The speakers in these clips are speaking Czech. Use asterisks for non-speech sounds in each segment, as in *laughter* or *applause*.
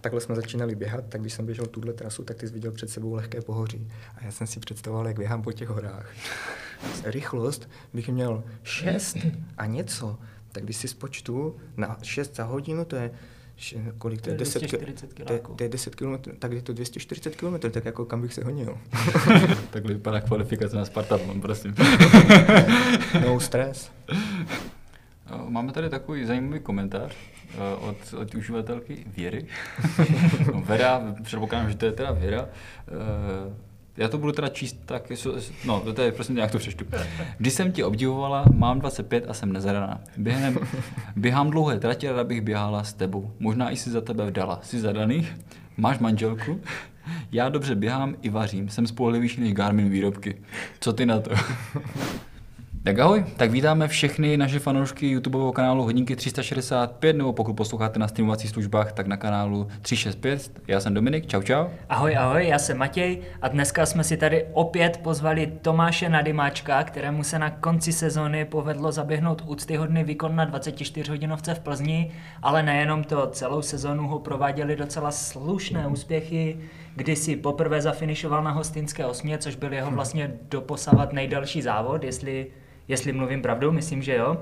Takhle jsme začínali běhat, tak když jsem běžel tuhle trasu, tak ty jsi viděl před sebou lehké pohoří. A já jsem si představoval, jak běhám po těch horách. Rychlost bych měl 6 a něco. Tak když si spočtu na 6 za hodinu, to je š- kolik to je? To je 10, 240 to, je, to je 10 km, tak je to 240 km, tak jako kam bych se honil. *laughs* Takhle vypadá kvalifikace na Spartatlon, prosím. *laughs* No stres. Eh, Máme tady takový zajímavý komentář eh, od, od uživatelky Věry. *laughs* No, Vera, předpokládám, že to je teda Věra. Já to budu teda číst tak, no to je, prosím, jak to přečtu. Když jsem tě obdivovala, mám 25 a jsem nezadaná. Během, *laughs* běhám dlouhé tratě, ráda bych běhala s tebou. Možná i si za tebe vdala. Jsi zadaný? Máš manželku? Já dobře běhám i vařím. Jsem spolehlivější než Garmin výrobky. Co ty na to? *laughs* Tak ahoj, tak vítáme všechny naše fanoušky YouTubeového kanálu Hodinky 365, nebo pokud posloucháte na streamovacích službách, tak na kanálu 365. Já jsem Dominik, čau čau. Ahoj, ahoj, já jsem Matěj a dneska jsme si tady opět pozvali Tomáše Nadymáčka, kterému se na konci sezóny povedlo zaběhnout úctyhodný výkon na 24 hodinovce v Plzni, ale nejenom to, celou sezónu ho prováděli docela slušné úspěchy, kdy si poprvé zafinišoval na hostinské osmě, což byl jeho vlastně doposavat nejdelší závod, jestli, jestli mluvím pravdu, myslím, že jo.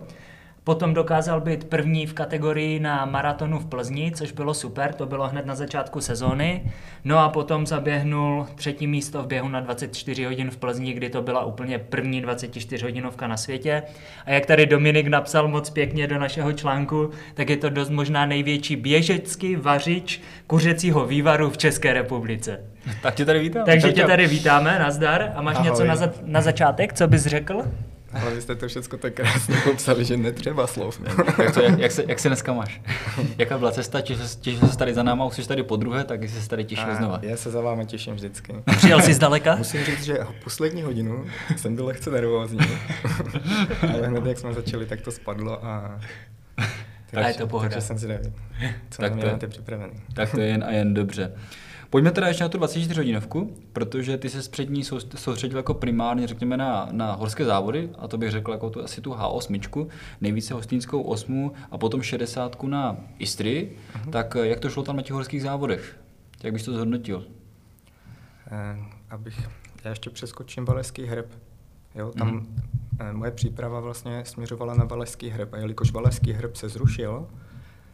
Potom dokázal být první v kategorii na maratonu v Plzni, což bylo super, to bylo hned na začátku sezóny. No a potom zaběhnul třetí místo v běhu na 24 hodin v Plzni, kdy to byla úplně první 24 hodinovka na světě. A jak tady Dominik napsal moc pěkně do našeho článku, tak je to dost možná největší běžecký vařič kuřecího vývaru v České republice. Tak tě tady vítám. Takže Tak tě tady vítáme, nazdar. A máš Ahoj. něco na, za- na začátek, co bys řekl? Ale vy jste to všechno tak krásně popsali, že netřeba slov. Jak, to, jak, jak, se, jak se dneska máš? *laughs* Jaká byla cesta? Těšil se- tady za náma, už jsi tady po druhé, tak jsi se tady těšil znova. Já se za vámi těším vždycky. Přijel jsi zdaleka? Musím říct, že poslední hodinu jsem byl lehce nervózní, *laughs* ale hned jak jsme začali, tak to spadlo a... A je to pohoda. Takže jsem zvědavý, co Tak to máte připravený. Tak to je jen a jen dobře. Pojďme teda ještě na tu 24 hodinovku, protože ty se před ní sou- soustředil jako primárně, řekněme, na, na horské závody, a to bych řekl jako tu, asi tu H8, nejvíce hostínskou osmu a potom 60 na Istrii. Mhm. Tak eh, jak to šlo tam na těch horských závodech? Jak bys to zhodnotil? Eh, abych, já ještě přeskočím Valeský hreb. Jo, tam Mhm. eh, moje příprava vlastně směřovala na Valeský hreb a jelikož Valeský hreb se zrušil,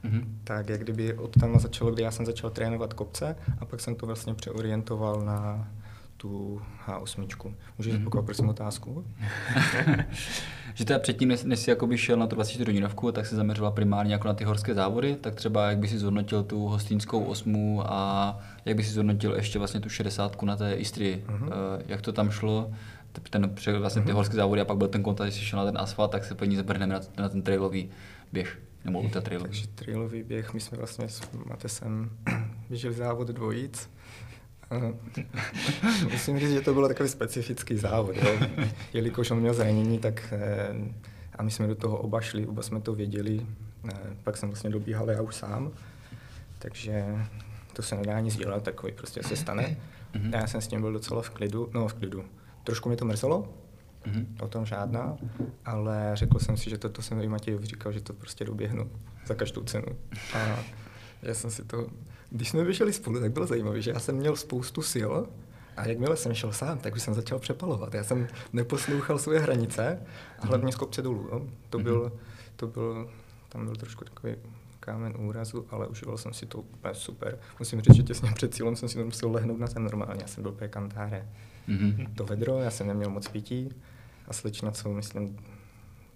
Mhm. tak jak kdyby od tam začalo, kdy já jsem začal trénovat kopce a pak jsem to vlastně přeorientoval na tu H8. Můžeš Mhm. zopakovat prosím otázku? *laughs* že teda předtím, než, než jsi jakoby šel na tu 24 hodinovku, tak se zaměřovala primárně jako na ty horské závody, tak třeba jak by si zhodnotil tu hostínskou osmu a jak by si zhodnotil ještě vlastně tu 60 na té Istrii. Mhm. Uh, jak to tam šlo, ten, vlastně ty Mhm. horské závody a pak byl ten kontakt, když jsi šel na ten asfalt, tak se peníze brhneme na, na ten trailový běh, nebo ultra trailový. Takže trailový běh, my jsme vlastně s Matesem *clears throat* běželi závod dvojic. A *laughs* Musím říct, že to byl takový specifický závod. Jo. Jelikož on měl zranění, tak eh, a my jsme do toho oba šli, oba jsme to věděli. Eh, Pak jsem vlastně dobíhal já už sám, takže to se nedá nic dělat, takový prostě se stane. Mhm. A já jsem s tím byl docela v klidu, no v klidu. Trošku mě to mrzelo, Mhm. o tom žádná, ale řekl jsem si, že to, to jsem i Matějovi říkal, že to prostě doběhnu za každou cenu. A já jsem si to, když jsme běželi spolu, tak bylo zajímavé, že já jsem měl spoustu sil a jakmile jsem šel sám, tak už jsem začal přepalovat. Já jsem neposlouchal své hranice a hlavně z kopce dolů. Jo. To byl, to byl, tam byl trošku takový kámen úrazu, ale užíval jsem si to úplně super. Musím říct, že těsně před cílem jsem si to musel lehnout na zem normálně, já jsem byl úplně kantáre Mhm. to vedro, já jsem neměl moc pití a slečna, co myslím,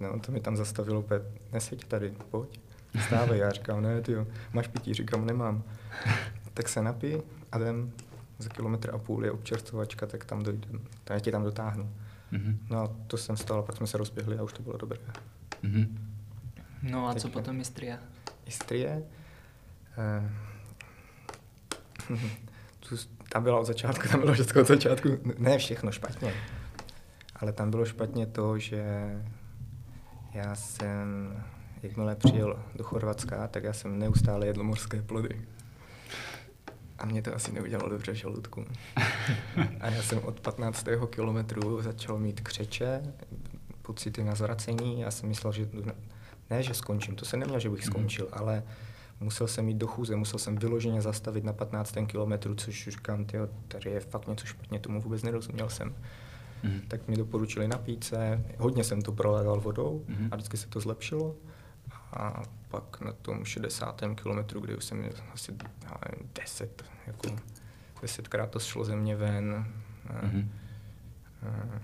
no, to mi tam zastavilo úplně, neseď tady, pojď, stávej. Já říkám, ne, ty máš pití, říkám, nemám. tak se napij a jdem za kilometr a půl je občerstvovačka, tak tam dojdem, tak já tě tam dotáhnu. Mhm. No a to jsem stal, pak jsme se rozběhli a už to bylo dobré. Mhm. No a co Teďka. potom Istria? Istrie, eh, *laughs* tu, tam byla od začátku, tam bylo všechno od začátku, ne všechno špatně, ale tam bylo špatně to, že já jsem, jakmile přijel do Chorvatska, tak já jsem neustále jedl morské plody. A mě to asi neudělalo dobře žaludku. A já jsem od 15. kilometru začal mít křeče, pocity na zvracení. Já jsem myslel, že ne, že skončím, to jsem neměl, že bych skončil, mm. ale musel jsem jít do chůze, musel jsem vyloženě zastavit na 15. kilometru, což říkám, tyjo, tady je fakt něco špatně, tomu vůbec nerozuměl jsem. Mm. Tak mi doporučili napít se, hodně jsem to proléval vodou mm. a vždycky se to zlepšilo. A pak na tom 60. kilometru, kdy už jsem měl asi nevím, 10, jako desetkrát to šlo ze mě ven. Mm-hmm. A,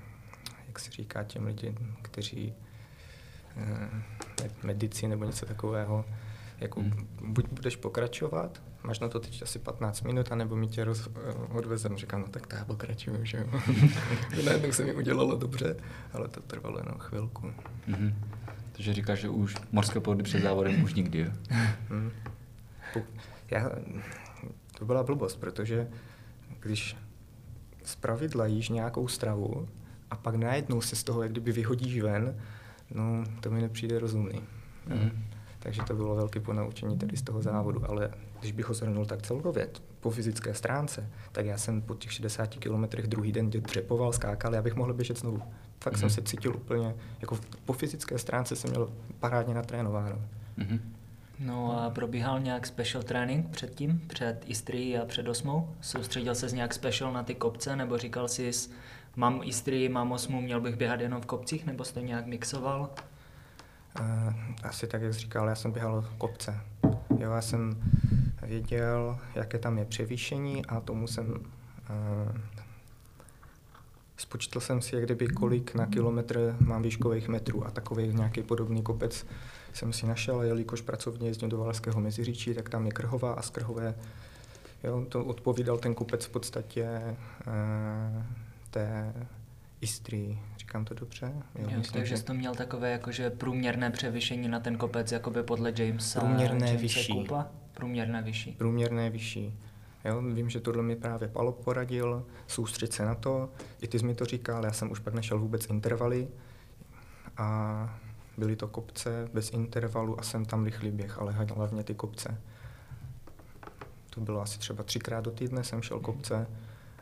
jak se říká těm lidem, kteří eh, medici nebo něco takového, jako mm. buď budeš pokračovat, máš na to teď asi 15 minut, anebo mi tě roz, eh, odvezem. Říkám, no tak já pokračuju, že jo. *laughs* Najednou se mi udělalo dobře, ale to trvalo jenom chvilku. Mm-hmm. Takže říkáš, že už morské plody před závodem už nikdy, jo? *laughs* Mm. Já, to byla blbost, protože když z pravidla jíš nějakou stravu a pak najednou se z toho jak kdyby vyhodíš ven, no to mi nepřijde rozumný. Mm. Takže to bylo velké ponaučení tady z toho závodu, ale když bych ho zhrnul tak celkově, po fyzické stránce, tak já jsem po těch 60 kilometrech druhý den dřepoval, skákal, já bych mohl běžet znovu. Fakt mm-hmm. jsem mhm. se cítil úplně, jako po fyzické stránce jsem měl parádně natrénováno. Mm-hmm. No a probíhal nějak special trénink předtím, před Istrii a před osmou? Soustředil se nějak special na ty kopce, nebo říkal jsi, mám Istrii, mám osmu, měl bych běhat jenom v kopcích, nebo jsi to nějak mixoval? Uh, asi tak, jak jsi říkal, já jsem běhal v kopce. Jo, já jsem věděl, jaké tam je převýšení a tomu jsem uh, spočítal jsem si, jak kdyby kolik na kilometr mám výškových metrů a takový nějaký podobný kopec jsem si našel, jelikož pracovně jezdím do Valašského Meziříčí, tak tam je Krhová a z Krhové jo, to odpovídal ten kopec v podstatě uh, té Istrii. Říkám to dobře? Jo, jo, myslím, takže že... jsi to měl takové jakože průměrné převyšení na ten kopec, jakoby podle Jamesa. Průměrné Jamesa vyšší. Kupa? Průměrné vyšší. Průměrné vyšší. Jo, vím, že tohle mi právě Palo poradil, soustřed se na to. I ty jsi mi to říkal, já jsem už pak nešel vůbec intervaly. A byly to kopce bez intervalu a jsem tam rychlý běh, ale hlavně ty kopce. To bylo asi třeba třikrát do týdne jsem šel kopce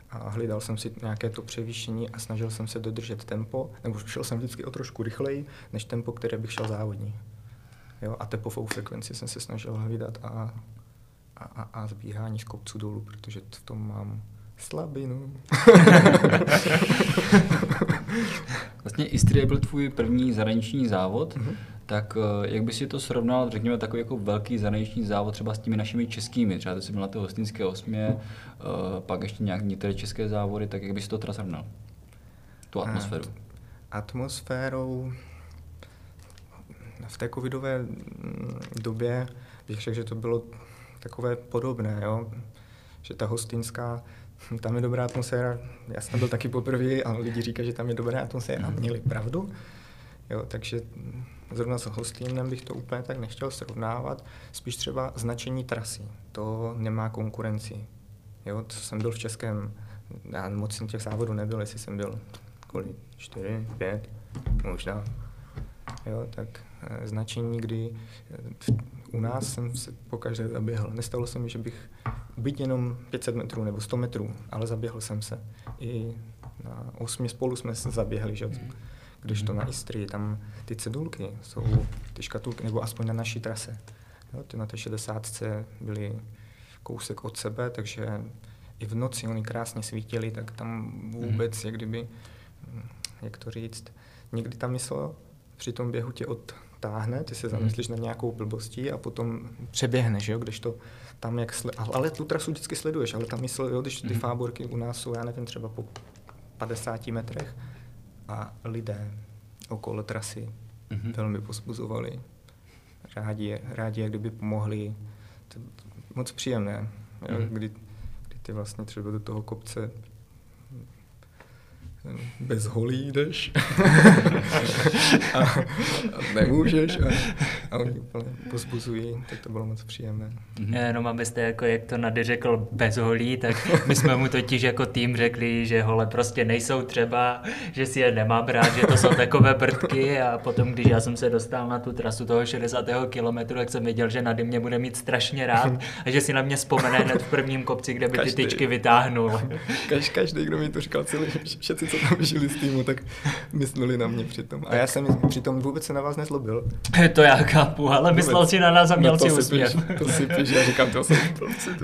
a hlídal jsem si nějaké to převýšení a snažil jsem se dodržet tempo, nebo šel jsem vždycky o trošku rychleji, než tempo, které bych šel závodní. Jo, a tepovou frekvenci jsem se snažil hlídat a, a, a, a zbíhání z kopců dolů, protože v tom mám slabinu. *laughs* vlastně Istrie byl tvůj první zahraniční závod, mm-hmm. tak eh, jak bys si to srovnal, řekněme, takový jako velký zahraniční závod třeba s těmi našimi českými, třeba to jsi byl na té hostinské osmě, uh, pak ještě nějak některé české závody, tak jak bys to teda srovnal? Tu atmosféru. Atmosférou v té covidové mm, době bych řekl, že to bylo takové podobné, jo? že ta hostinská tam je dobrá atmosféra. Já jsem byl taky poprvé a lidi říkají, že tam je dobrá atmosféra a měli pravdu. Jo, takže zrovna s Hostínem bych to úplně tak nechtěl srovnávat. Spíš třeba značení trasy. To nemá konkurenci. Jo, co jsem byl v českém, já moc jsem těch závodů nebyl, jestli jsem byl kolik, čtyři, pět, možná. Jo, tak značení, kdy eh, u nás jsem se pokaždé zaběhl. Nestalo se mi, že bych byť jenom 500 metrů nebo 100 metrů, ale zaběhl jsem se. I na osmi spolu jsme se zaběhli, že? když to na Istrii, tam ty cedulky jsou, ty škatulky, nebo aspoň na naší trase. Jo, ty na té 60 byly kousek od sebe, takže i v noci oni krásně svítili, tak tam vůbec, mm. jak kdyby, jak to říct, někdy tam mysl při tom běhu tě odtáhne, ty se mhm. zamyslíš mm. na nějakou blbostí a potom přeběhneš, jo, když to tam jak sle- ale tu trasu vždycky sleduješ, ale tam mysl, jo, když ty mm. fáborky u nás jsou, já nevím, třeba po 50 metrech a lidé okolo trasy mm-hmm. velmi pozbuzovali. Rádi, rádi jak kdyby pomohli. To moc příjemné, jo, mm. kdy, kdy ty vlastně třeba do toho kopce bez holí jdeš. *laughs* A, a nemůžeš a, a oni úplně pozbuzují, tak to bylo moc příjemné. Mm-hmm. Jenom abyste, jako jak to Nady řekl, bez holí, tak *laughs* my jsme mu totiž jako tým řekli, že hole prostě nejsou třeba, že si je nemá brát, že to jsou takové prdky a potom, když já jsem se dostal na tu trasu toho 60. kilometru, tak jsem věděl, že Nady mě bude mít strašně rád a že si na mě vzpomene hned v prvním kopci, kde by každý, ty tyčky vytáhnul. Každý, každý, kdo mi to říkal, celý, všichni, co tam žili z týmu, tak mysleli na mě přitom. A já jsem přitom vůbec se na vás nezlobil. To já chápu, ale vůbec. myslel si na nás a měl no, si úsměv. To si píš, já říkám, to jsem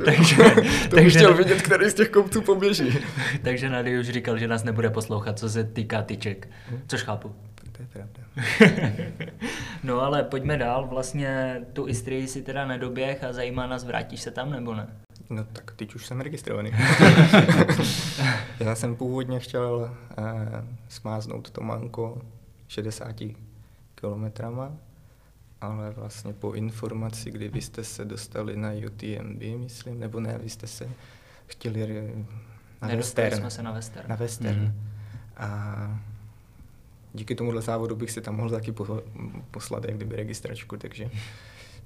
takže, to takže, chtěl vidět, který z těch kopců poběží. *laughs* takže Nady už říkal, že nás nebude poslouchat, co se týká tyček, což chápu. To je pravda. *laughs* no ale pojďme dál, vlastně tu Istrii si teda nedoběh a zajímá nás, vrátíš se tam nebo ne? No tak teď už jsem registrovaný. *laughs* Já jsem původně chtěl uh, smáznout to manko 60 kilometrama, ale vlastně po informaci, kdy vy jste se dostali na UTMB, myslím, nebo ne, vy jste se chtěli na Western. jsme se na Western. Na Western. Mm-hmm. A díky tomuhle závodu bych si tam mohl taky poslat jak kdyby registračku, takže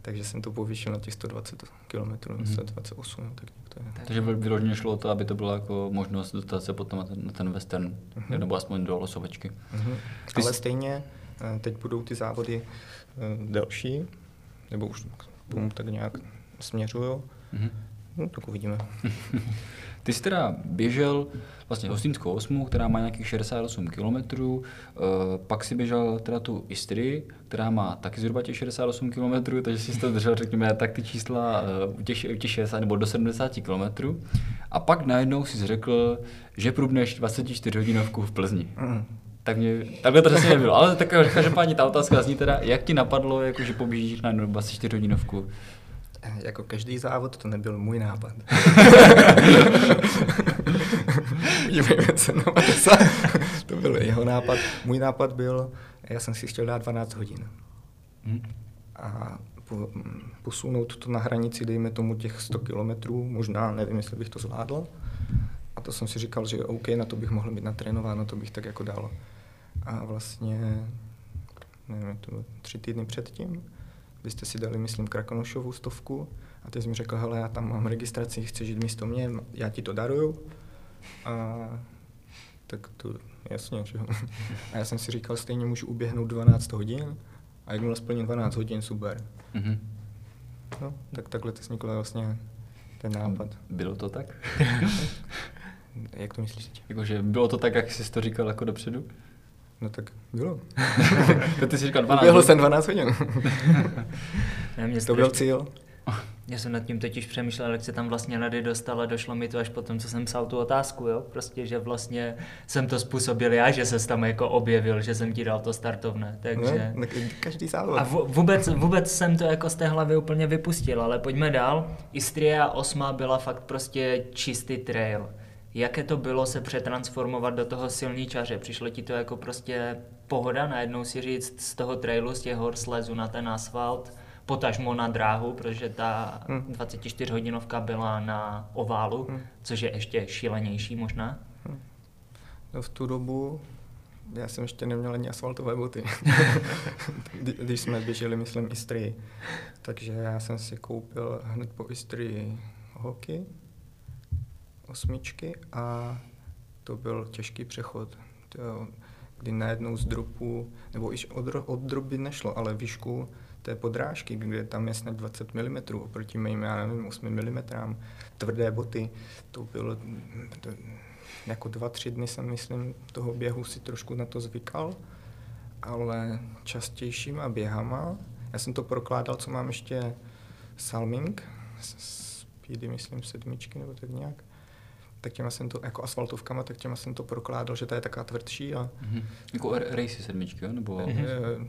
takže jsem to povýšil na těch 120 km, mm-hmm. 128, tak to je. Takže vyloženě šlo o to, aby to byla jako možnost dostat se potom na ten, na ten western, mm-hmm. nebo aspoň do losovačky. Mm-hmm. Ale stejně eh, teď budou ty závody delší, nebo už tak nějak směřují. Mm-hmm. No, tak uvidíme. *laughs* Ty jsi teda běžel vlastně Hostýnskou osmu, která má nějakých 68 km, uh, pak si běžel teda tu Istrii, která má taky zhruba těch 68 km, takže si to držel, řekněme, tak ty čísla uh, u těch, u těch 60 nebo do 70 km. A pak najednou si řekl, že průbneš 24 hodinovku v Plzni. Mm. Tak mě, takhle to přesně nebylo. Ale tak každopádně ta otázka zní teda, jak ti napadlo, jako, že poběžíš na 24 hodinovku? jako každý závod, to nebyl můj nápad. *laughs* Dívejme se na Matesa. *laughs* to byl jeho nápad. Můj nápad byl, já jsem si chtěl dát 12 hodin. Hmm. A po, posunout to na hranici, dejme tomu těch 100 kilometrů, možná, nevím, jestli bych to zvládl. A to jsem si říkal, že OK, na to bych mohl být natrénováno, to bych tak jako dal. A vlastně, nevím, to tři týdny předtím, vy jste si dali, myslím, Krakonošovou stovku a ty jsi mi řekl, hele, já tam mám registraci, chceš žít místo mě, já ti to daruju. A tak to jasně, že A já jsem si říkal, stejně můžu uběhnout 12 hodin a jakmile splním 12 hodin, super. Mm-hmm. No, tak takhle to vznikl vlastně ten nápad. Bylo to tak? *laughs* jak to myslíš? Jakože bylo to tak, jak jsi to říkal jako dopředu? No tak bylo. *laughs* to ty jsi říkal 12 Uběhl jsem 12 hodin. *laughs* ne, to byl cíl. Já jsem nad tím totiž přemýšlel, jak se tam vlastně Nady dostala, došlo mi to až potom, co jsem psal tu otázku, jo? Prostě, že vlastně jsem to způsobil já, že se tam jako objevil, že jsem ti dal to startovné, takže... No, každý závod. A vůbec, vůbec jsem to jako z té hlavy úplně vypustil, ale pojďme dál. Istria 8 byla fakt prostě čistý trail. Jaké to bylo se přetransformovat do toho silničaře? Přišlo ti to jako prostě pohoda najednou si říct z toho trailu, z těch hor slezu na ten asfalt, potažmo na dráhu, protože ta hmm. 24-hodinovka byla na oválu, hmm. což je ještě šílenější možná. Hmm. No v tu dobu já jsem ještě neměl ani asfaltové boty, *laughs* když jsme běželi, myslím, Istrii. Takže já jsem si koupil hned po Istrii hoky, osmičky a to byl těžký přechod, to, kdy najednou z dropu, nebo iž od, od droby nešlo, ale výšku té podrážky, kde tam je snad 20 mm oproti mým, já nevím, 8 mm, tvrdé boty, to bylo, to, jako dva, tři dny jsem, myslím, toho běhu si trošku na to zvykal, ale častějšíma běhama, já jsem to prokládal, co mám ještě Salming, Speedy, myslím, sedmičky nebo tak nějak, tak těma jsem to, jako asfaltovkama, tak těma jsem to prokládal, že to je taková tvrdší. A... Mm-hmm. Jako Race sedmičky, jo? Nebo... Mm-hmm.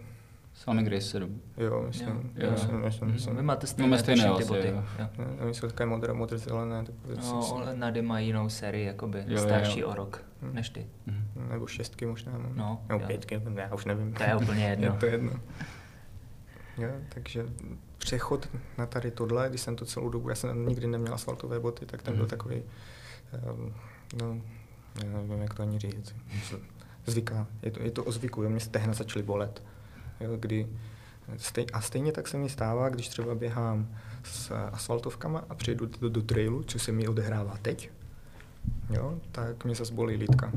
Sonic Race 7. Jo, myslím. Jo. Jo. myslím, myslím, myslím. Vy máte stejné, Máme stejné ty boty. Jo. Jo. Oni jsou takové modré, modré zelené. Tak no, ale Nady mají jinou sérii, jakoby jo, starší jo. o rok, hmm. než ty. Hmm. Nebo šestky možná. No, no Nebo jo. pětky, já už nevím. To je úplně *laughs* jedno. je to jedno. Jo, takže přechod na tady tohle, když jsem to celou dobu, já jsem nikdy neměl asfaltové boty, tak ten byl takový, um, no, nevím, jak to ani říct. Zvyká, je to, je to o zvyku, mě stehna začaly bolet jo, kdy Stej, a stejně tak se mi stává, když třeba běhám s asfaltovkama a přijdu do, do trailu, co se mi odehrává teď, jo, tak mě zase bolí lítka.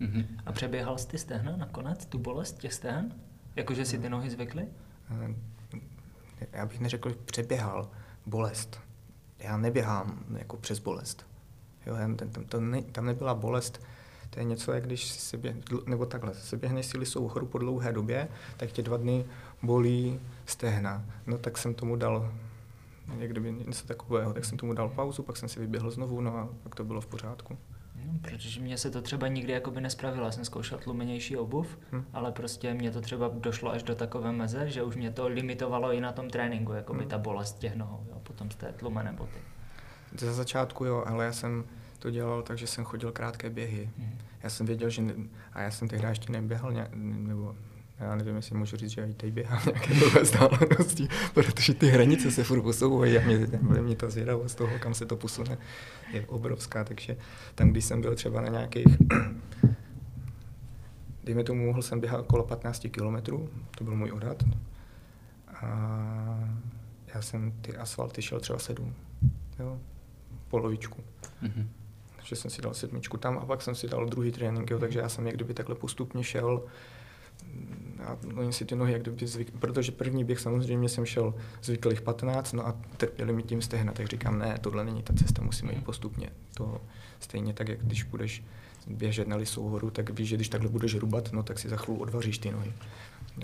Mm-hmm. A přeběhal jsi ty stehna nakonec, tu bolest těch stehen? Jakože si ty nohy zvykly? Eh, já bych neřekl, že přeběhal bolest. Já neběhám jako přes bolest. Jo, tam, tam, to ne, tam nebyla bolest, to je něco, jak když se běh, nebo takhle, se běhne síly souhoru po dlouhé době, tak tě dva dny bolí stehna. No tak jsem tomu dal jak kdyby něco takového, tak jsem tomu dal pauzu, pak jsem si vyběhl znovu, no a pak to bylo v pořádku. No, protože mě se to třeba nikdy jakoby nespravilo. Já jsem zkoušel tlumenější obuv, hmm. ale prostě mě to třeba došlo až do takové meze, že už mě to limitovalo i na tom tréninku, jako by hmm. ta bolest těch nohou, jo, potom z té tlumené boty. Za začátku jo, ale já jsem to dělal tak, že jsem chodil krátké běhy. Hmm. Já jsem věděl, že ne, a já jsem tehdy ještě neběhal, ne, nebo já nevím, jestli můžu říct, že i teď běhám nějaké dlouhé vzdálenosti, protože ty hranice se furt posouvají a mě, mě ta zvědavost toho, kam se to posune, je obrovská, takže tam, když jsem byl třeba na nějakých, *clears throat* dejme tomu, mohl jsem běhat okolo 15 kilometrů, to byl můj odhad, a já jsem ty asfalty šel třeba 7, jo, polovičku. Mm-hmm. Takže jsem si dal sedmičku tam a pak jsem si dal druhý trénink, jo, takže já jsem jak kdyby takhle postupně šel a oni si ty nohy jak kdyby zvyk, protože první běh samozřejmě jsem šel zvyklých 15, no a trpěli mi tím stehna, tak říkám, ne, tohle není ta cesta, musíme jít postupně. To stejně tak, jak když budeš běžet na lisou horu, tak víš, že když takhle budeš rubat, no tak si za chvíli odvaříš ty nohy.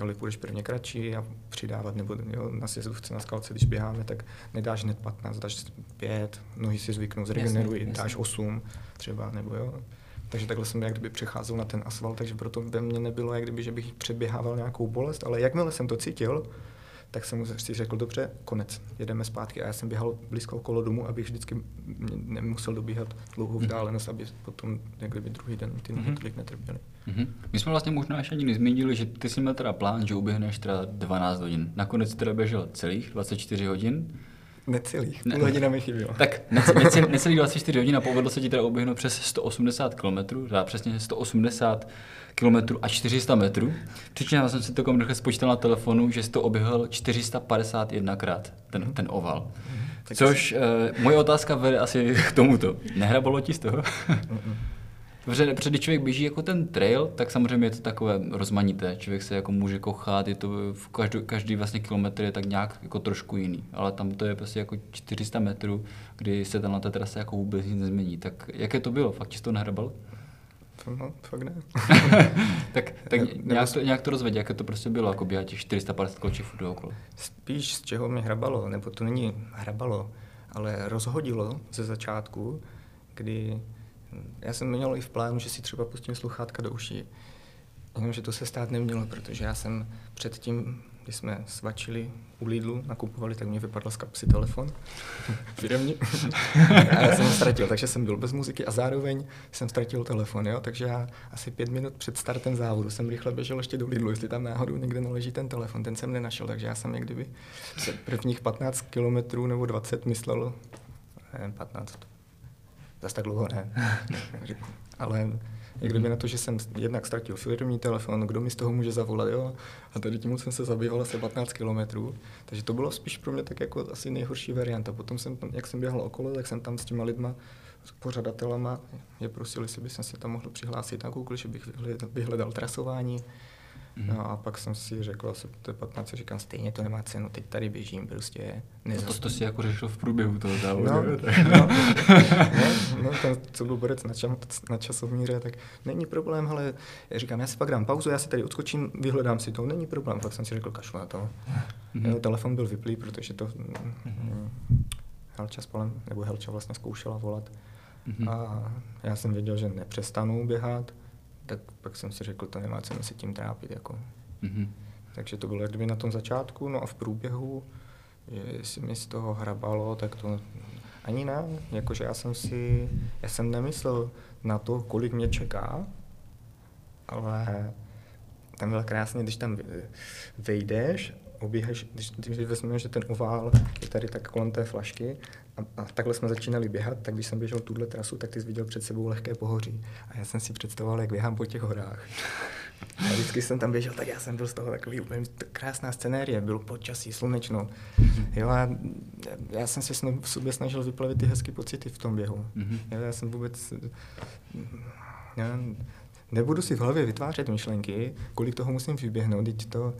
Ale budeš prvně kratší a přidávat, nebo jo, na sjezdovce, na skalce, když běháme, tak nedáš hned 15, dáš 5, nohy si zvyknou, zregenerují, dáš 8 třeba, nebo jo. Takže takhle jsem jak kdyby přecházel na ten asfalt, takže proto ve mně nebylo, jak kdyby, že bych přeběhával nějakou bolest, ale jakmile jsem to cítil, tak jsem si řekl, dobře, konec, jedeme zpátky. A já jsem běhal blízko okolo domu, abych vždycky nemusel dobíhat dlouhou mhm. vzdálenost, aby potom jak kdyby druhý den ty nohy mm-hmm. tolik netrpěly. Mm-hmm. My jsme vlastně možná ještě ani nezmínili, že ty jsi měl teda plán, že uběhneš teda 12 hodin. Nakonec teda běžel celých 24 hodin. Necelých, půl ne, hodina mi chybělo. Tak necelých, necelých 24 hodin a povedlo se ti teda oběhnout přes 180 km, teda přesně 180 km a 400 metrů. Přičemž jsem si to rychle spočítal na telefonu, že jsi to oběhl 451 krát, ten, ten oval. Tak Což, uh, moje otázka vede asi k tomuto. Nehrabalo ti z toho? Protože, protože když člověk běží jako ten trail, tak samozřejmě je to takové rozmanité. Člověk se jako může kochat, je to v každý, každý vlastně kilometr je tak nějak jako trošku jiný. Ale tam to je prostě jako 400 metrů, kdy se tam na té trase jako vůbec nic nezmění. Tak jaké to bylo? Fakt ti to nehrabal? No, fakt ne. *laughs* tak tak ne, nějak, to, nějak to rozvedě, jaké to prostě bylo, jako běhat těch 450 kločí furt okolo. Spíš z čeho mě hrabalo, nebo to není hrabalo, ale rozhodilo ze začátku, kdy já jsem měl i v plánu, že si třeba pustím sluchátka do uší. Jenomže to se stát nemělo, protože já jsem předtím, když jsme svačili u Lidlu, nakupovali, tak mě vypadl z kapsy telefon *laughs* firmní. *laughs* a já jsem ho ztratil, takže jsem byl bez muziky a zároveň jsem ztratil telefon, jo? takže já asi pět minut před startem závodu jsem rychle běžel ještě do Lidlu, jestli tam náhodou někde naleží ten telefon, ten jsem nenašel, takže já jsem někdy prvních 15 kilometrů nebo 20 myslel, ne, 15, Zase tak dlouho ne. *laughs* Ale jak kdyby na to, že jsem jednak ztratil firmní telefon, kdo mi z toho může zavolat, jo? A tady tím jsem se zabýval asi 15 kilometrů. Takže to bylo spíš pro mě tak jako asi nejhorší varianta. Potom jsem, jak jsem běhal okolo, tak jsem tam s těma lidma, s pořadatelama, je prosili, jestli bych se tam mohl přihlásit na Google, že bych vyhledal trasování Mm. No a pak jsem si řekl, asi to 15, říkám, stejně to nemá cenu, teď tady běžím, prostě No to, to si jako řešil v průběhu toho závodu. No, *laughs* no, no, no, ten, co byl borec na, čas, na časomíře, tak není problém, ale já říkám, já si pak dám pauzu, já si tady odskočím, vyhledám si to, není problém, pak jsem si řekl, kašlu na to. Mm. Jo, telefon byl vyplý, protože to mm. Helča spolem, nebo Helča vlastně zkoušela volat. Mm-hmm. A já jsem věděl, že nepřestanu běhat, tak pak jsem si řekl, to nemá cenu se tím trápit. Jako. Mm-hmm. Takže to bylo kdyby na tom začátku, no a v průběhu, jestli mi z toho hrabalo, tak to ani ne. Jakože já jsem si, já jsem nemyslel na to, kolik mě čeká, ale tam bylo krásně, když tam vejdeš, oběhaš, když, když vezmeme, že ten ovál je tady tak kolem té flašky a, a takhle jsme začínali běhat, tak když jsem běžel tuhle trasu, tak ty jsi viděl před sebou lehké pohoří. A já jsem si představoval, jak běhám po těch horách. A vždycky jsem tam běžel, tak já jsem byl z toho takový úplně krásná scenérie, byl počasí, slunečno. Jo, a já jsem se v sobě snažil vyplavit ty hezké pocity v tom běhu. Mhm. Jo, já jsem vůbec... Já nebudu si v hlavě vytvářet myšlenky, kolik toho musím vyběhnout, teď to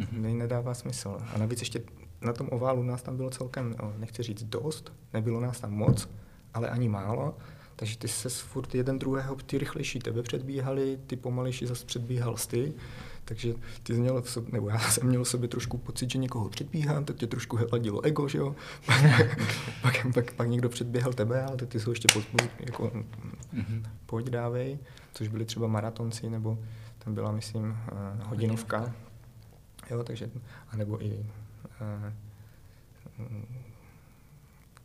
mm-hmm. nedává smysl. A navíc ještě na tom oválu nás tam bylo celkem, no, nechci říct dost, nebylo nás tam moc, ale ani málo. Takže ty se furt jeden druhého, ty rychlejší tebe předbíhali, ty pomalejší zase předbíhal ty. Takže ty měl v sobě, nebo já *laughs* jsem měl v sobě trošku pocit, že někoho předbíhám, tak tě trošku hladilo ego, že jo. *laughs* pak, pak, pak, někdo předběhal tebe, ale ty jsou ještě pod, jako, mm-hmm. pojď dávej, což byli třeba maratonci, nebo tam byla, myslím, uh, hodinovka. Jo, takže, anebo i uh,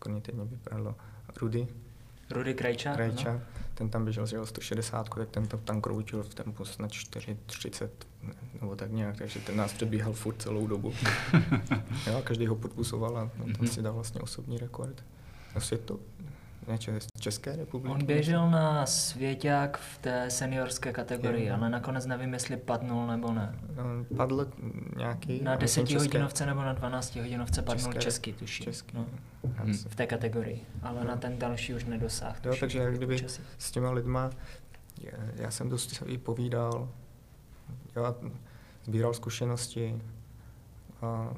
mě vypadlo Rudy, Rudy Krajča? Krajča, no. ten tam běžel že 160, tak ten tam, tam kroutil v tempu snad 4,30 nebo tak nějak, takže ten nás předbíhal furt celou dobu. *laughs* jo, každý ho podpusoval a tam mm-hmm. si dal vlastně osobní rekord. Na světu, ne, České republiky. On běžel na svěťák v té seniorské kategorii, je. ale nakonec nevím, jestli padnul nebo ne. No, padl nějaký... Na 10 hodinovce nebo na 12 hodinovce padnul české, český, tuším. Český. No, hmm. v té kategorii, ale no. na ten další už nedosáhl. Jo, takže jak kdyby s těma lidma, já jsem dost i povídal, já sbíral zkušenosti a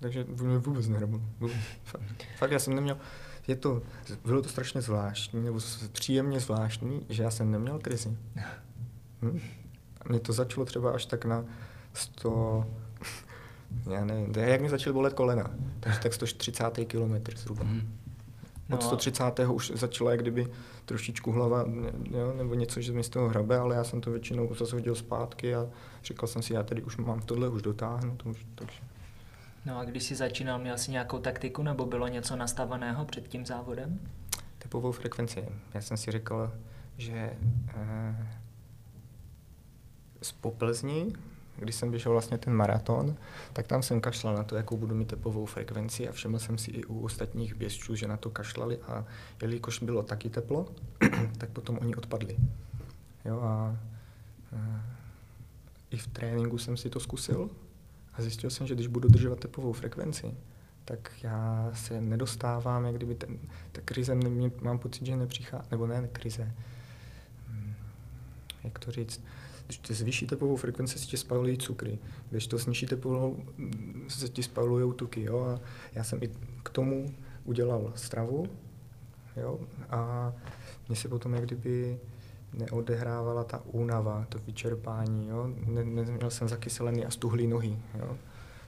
takže vůbec nehrabnu. Fakt, já jsem neměl, je to, bylo to strašně zvláštní, nebo příjemně zvláštní, že já jsem neměl krizi. Hm? Mě to začalo třeba až tak na 100, já nevím, jak mi začaly bolet kolena, takže tak 130. kilometr zhruba. Hmm. Od 130. No už začala jak kdyby trošičku hlava, jo, nebo něco, že mi z toho hrabe, ale já jsem to většinou zase hodil zpátky a říkal jsem si, já tady už mám tohle už dotáhnout, už, takže No a když jsi začínal, měl jsi nějakou taktiku nebo bylo něco nastaveného před tím závodem? Typovou frekvenci. Já jsem si řekl, že eh, z Poplzni, když jsem běžel vlastně ten maraton, tak tam jsem kašlal na to, jakou budu mít tepovou frekvenci a všiml jsem si i u ostatních běžců, že na to kašlali a jelikož bylo taky teplo, *clears throat* tak potom oni odpadli. Jo a eh, i v tréninku jsem si to zkusil, a zjistil jsem, že když budu dodržovat tepovou frekvenci, tak já se nedostávám, jak kdyby ten, ta krize, mě, mám pocit, že nepřichází, nebo ne krize, hmm, jak to říct, když zvýší tepovou frekvenci, se ti spalují cukry, když to sníží tepovou, se ti spalují tuky, jo, a já jsem i k tomu udělal stravu, jo, a mě se potom jak kdyby neodehrávala ta únava, to vyčerpání, jo? Ne, neměl jsem zakyselený a stuhlý nohy, jo?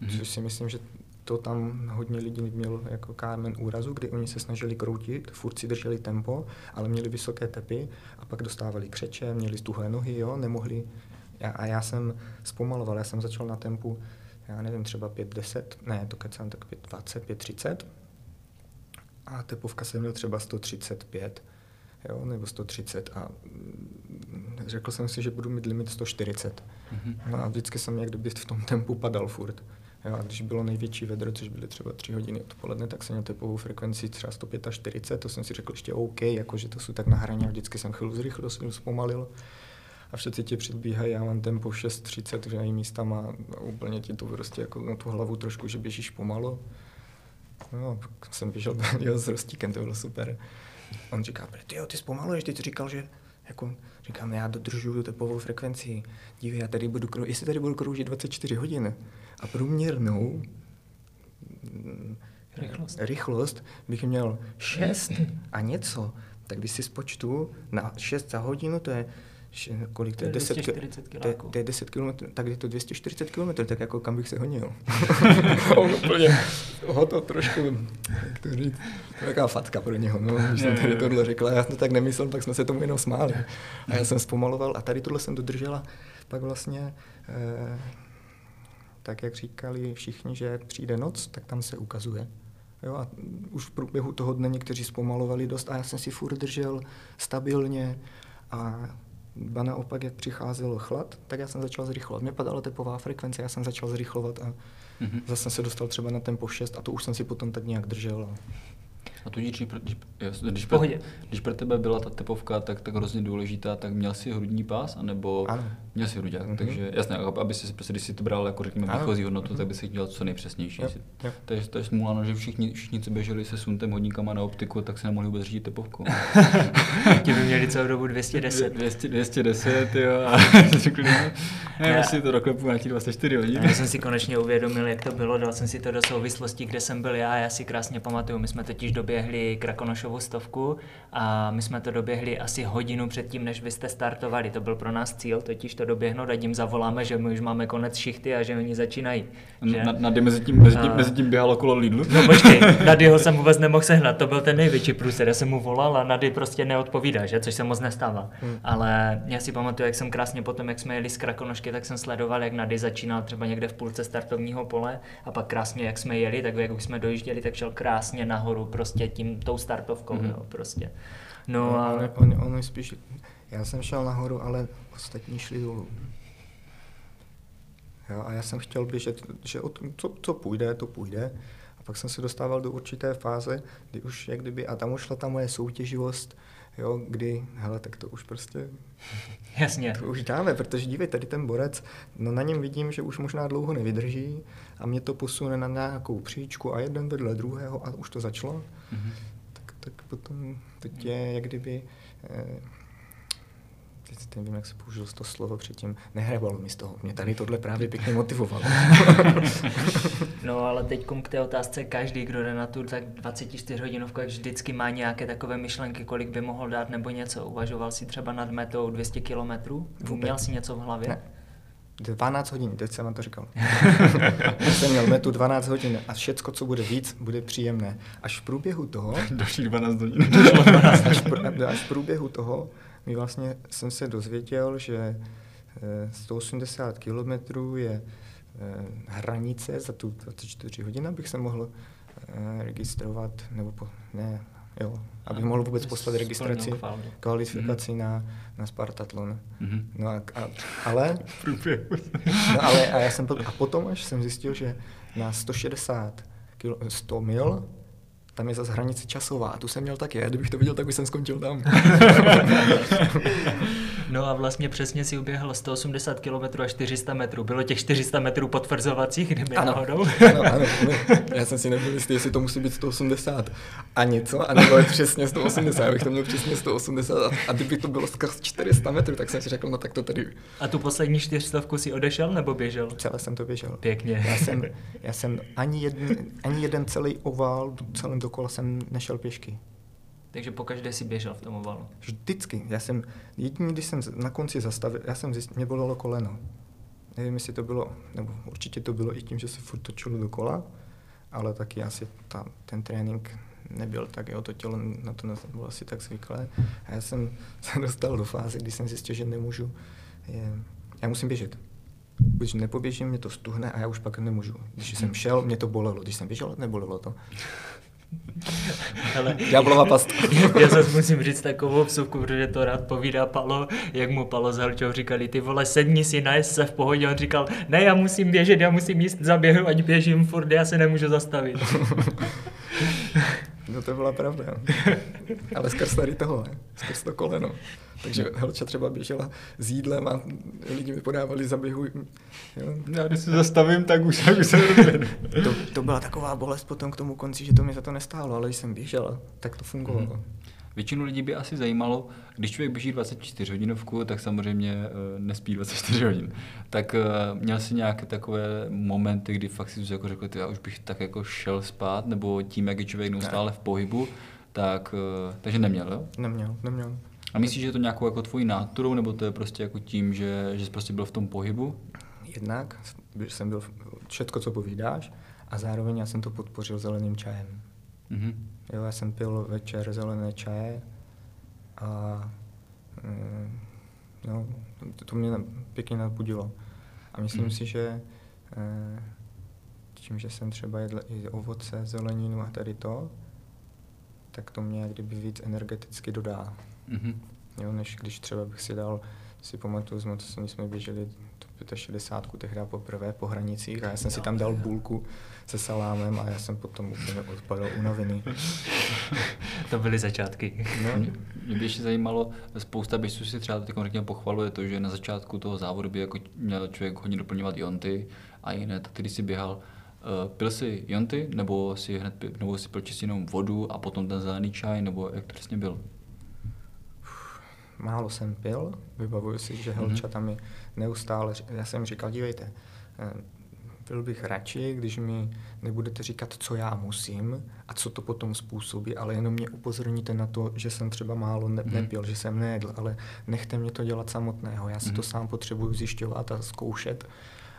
Mm-hmm. což si myslím, že to tam hodně lidí měl jako kámen úrazu, kdy oni se snažili kroutit, furt si drželi tempo, ale měli vysoké tepy a pak dostávali křeče, měli stuhlé nohy, jo? nemohli. Já, a já jsem zpomaloval, já jsem začal na tempu, já nevím, třeba 5-10, ne, to kecám tak 5-20, 5-30 a tepovka jsem měl třeba 135 jo, nebo 130 a mm, řekl jsem si, že budu mít limit 140. Mm-hmm. No a vždycky jsem jak kdyby v tom tempu padal furt. Jo, a když bylo největší vedro, což byly třeba 3 hodiny odpoledne, tak jsem měl tepovou frekvenci třeba 145, to jsem si řekl ještě OK, jakože to jsou tak na hraně, vždycky jsem chvíli zrychlil, jsem zpomalil. A všetci ti předbíhají, já mám tempo 6.30, že i místa má úplně ti to prostě jako na tu hlavu trošku, že běžíš pomalu. No, jsem běžel *laughs* s rostíkem, to bylo super. On říká, ty jo, ty zpomaluješ, ty jsi říkal, že jako, říkám, já dodržuju tepovou frekvenci. Dívej, já tady budu, jestli tady budu kroužit 24 hodin a průměrnou rychlost. rychlost bych měl 6 a něco, tak když si spočtu na 6 za hodinu, to je kolik to je, 10, to, je, to je 10 km, tak je to 240 km, tak jako kam bych se honil. *laughs* On úplně *laughs* ho to trošku, jak to říct, to je taková fatka pro něho, no, když jsem tady tohle řekl, já to tak nemyslel, tak jsme se tomu jenom smáli. A já jsem zpomaloval a tady tohle jsem dodržela, pak vlastně eh, tak jak říkali všichni, že přijde noc, tak tam se ukazuje. Jo, a už v průběhu toho dne někteří zpomalovali dost a já jsem si furt držel stabilně a Ba naopak, jak přicházel chlad, tak já jsem začal zrychlovat. Mě padala tepová frekvence, já jsem začal zrychlovat a mm-hmm. zase jsem se dostal třeba na tempo 6 a to už jsem si potom tak nějak držel. A... A tudíž, když, když, když, pro, když pro tebe byla ta tepovka tak, tak hrozně důležitá, tak měl jsi hrudní pás, anebo ano. měl jsi hrudňák, mm-hmm. takže jasně, aby si prostě, když si to bral jako řekněme výchozí hodnotu, mm-hmm. tak by si dělal co nejpřesnější. Yep. Yep. To, je, to je smůla, no, že všichni, všichni, co běželi se suntem hodníkama na optiku, tak se nemohli vůbec řídit tepovkou. *laughs* Ti by měli celou dobu 210. 200, 210, jo, a *laughs* řekli, ne, já si to doklepu na 24 hodin. Já jsem si konečně uvědomil, jak to bylo, dal jsem si to do souvislosti, kde jsem byl já, já si krásně pamatuju, my jsme totiž doběhli Krakonošovu stovku a my jsme to doběhli asi hodinu předtím, než vy jste startovali. To byl pro nás cíl, totiž to doběhnout a jim zavoláme, že my už máme konec šichty a že oni začínají. Že? Na, Nady mezi tím, mezi, tím, mezi tím běhal okolo Lidlu? No počkej, *laughs* Nadyho jsem vůbec nemohl sehnat, to byl ten největší průser. Já jsem mu volal a Nady prostě neodpovídá, že? což se moc nestává. Hmm. Ale já si pamatuju, jak jsem krásně potom, jak jsme jeli z Krakonošky, tak jsem sledoval, jak Nady začínal třeba někde v půlce startovního pole a pak krásně, jak jsme jeli, tak jak už jsme dojížděli, tak šel krásně nahoru prostě tím tou startovkou, hmm. jo, prostě. No, no a... on, on, on spíš, já jsem šel nahoru, ale ostatní šli dolů. Jo, a já jsem chtěl běžet, že od, co, co půjde, to půjde. A pak jsem se dostával do určité fáze, kdy už jak kdyby, a tam už šla ta moje soutěživost, jo, kdy, hele, tak to už prostě... *laughs* Jasně. To už dáme, protože dívej, tady ten borec, no na něm vidím, že už možná dlouho nevydrží a mě to posune na nějakou příčku a jeden vedle druhého a už to začalo. Mm-hmm. Tak, tak potom teď je jak kdyby... Eh, teď nevím, jak se použil to slovo předtím, nehrebalo mi z toho. Mě tady tohle právě pěkně motivovalo. *laughs* no ale teď k té otázce, každý, kdo jde na tu tak 24 hodinovku, jak vždycky má nějaké takové myšlenky, kolik by mohl dát nebo něco. Uvažoval si třeba nad metou 200 kilometrů? Měl si něco v hlavě? Ne. 12 hodin, teď jsem vám to říkal. *laughs* jsem měl metu 12 hodin a všecko, co bude víc, bude příjemné. Až v průběhu toho... *laughs* Další 12 hodin. až, v, až v průběhu toho my vlastně jsem se dozvěděl, že 180 eh, km je eh, hranice za tu 24 hodin, abych se mohl eh, registrovat, nebo po, ne, jo, abych mohl vůbec poslat registraci, kvalifikaci mm-hmm. na, na Spartatlon. Mm-hmm. No a, a, ale, no *laughs* ale a já jsem, a potom až jsem zjistil, že na 160 kilo, 100 mil tam je zase hranice časová. A tu jsem měl taky. Kdybych to viděl, tak už jsem skončil tam. *laughs* no a vlastně přesně si uběhl 180 km a 400 metrů. Bylo těch 400 metrů potvrzovacích, kdyby ano. náhodou? ano, ano, Já jsem si nebyl jistý, jestli to musí být 180 a něco, a nebo je přesně 180. Já bych to měl přesně 180 a, a kdyby to bylo skrz 400 metrů, tak jsem si řekl, no tak to tady. A tu poslední čtyřstovku si odešel nebo běžel? Celé jsem to běžel. Pěkně. Já jsem, já jsem ani, jeden, ani jeden celý oval celým dokola jsem nešel pěšky. Takže pokaždé si běžel v tom ovalu? Vždycky. Já jsem, jediný, když jsem na konci zastavil, já jsem zjistil, mě bolelo koleno. Nevím, jestli to bylo, nebo určitě to bylo i tím, že se furt točilo dokola, ale taky asi ta, ten trénink nebyl tak, jo, to tělo na to nebylo asi tak zvyklé. A já jsem *laughs* se dostal do fáze, kdy jsem zjistil, že nemůžu, je, já musím běžet. Když nepoběžím, mě to stuhne a já už pak nemůžu. Když jsem šel, mě to bolelo. Když jsem běžel, nebolelo to. Ale Ďáblova pasta. *laughs* já zase musím říct takovou vsuvku, protože to rád povídá Palo, jak mu Palo s Helčou říkali, ty vole, sedni si, na se v pohodě. On říkal, ne, já musím běžet, já musím jíst zaběhnu, ať běžím furt, já se nemůžu zastavit. *laughs* No to byla pravda. *laughs* Ale skrz tady toho, skrz to koleno. Takže Helča třeba běžela s jídlem a lidi mi podávali zaběhu. Jo. Já když se zastavím, tak už, už se to, to byla taková bolest potom k tomu konci, že to mi za to nestálo, ale když jsem běžel, tak to fungovalo. Hmm. Většinu lidí by asi zajímalo, když člověk běží 24 hodinovku, tak samozřejmě uh, nespí 24 hodin. Tak uh, měl jsi nějaké takové momenty, kdy fakt si jako řekl, já už bych tak jako šel spát, nebo tím, jak je člověk neustále v pohybu, tak, uh, takže neměl, jo? Neměl, neměl. A myslíš, že je to nějakou jako tvojí náturou, nebo to je prostě jako tím, že, že jsi prostě byl v tom pohybu? Jednak jsem byl všetko, co povídáš, a zároveň já jsem to podpořil zeleným čajem. Mm-hmm. Jo, já jsem pil večer zelené čaje a mm, no, to, to mě pěkně nadbudilo. A myslím mm. si, že e, tím, že jsem třeba jedl i ovoce, zeleninu a tady to, tak to mě kdyby víc energeticky dodá. Mm-hmm. jo, než když třeba bych si dal, si pamatuju, z jsme běželi 65 tehdy poprvé po hranicích a já jsem si tam dal bulku se salámem a já jsem potom úplně odpadl unavený. *laughs* to byly začátky. No. Mě by ještě zajímalo, spousta běžců si třeba teď řekněme pochvaluje to, že na začátku toho závodu by jako měl člověk hodně doplňovat jonty a jiné, tak když si běhal, uh, pil si jonty, nebo si hned nebo si pil čistě jenom vodu a potom ten zelený čaj, nebo jak to přesně bylo? Málo jsem pil, vybavuju si, že Helča tam mi neustále, já jsem říkal, dívejte, eh, byl bych radši, když mi nebudete říkat, co já musím a co to potom způsobí, ale jenom mě upozorníte na to, že jsem třeba málo ne- mhm. nepil, že jsem nejedl, ale nechte mě to dělat samotného. Já si mm. to mhm. sám potřebuju zjišťovat a zkoušet.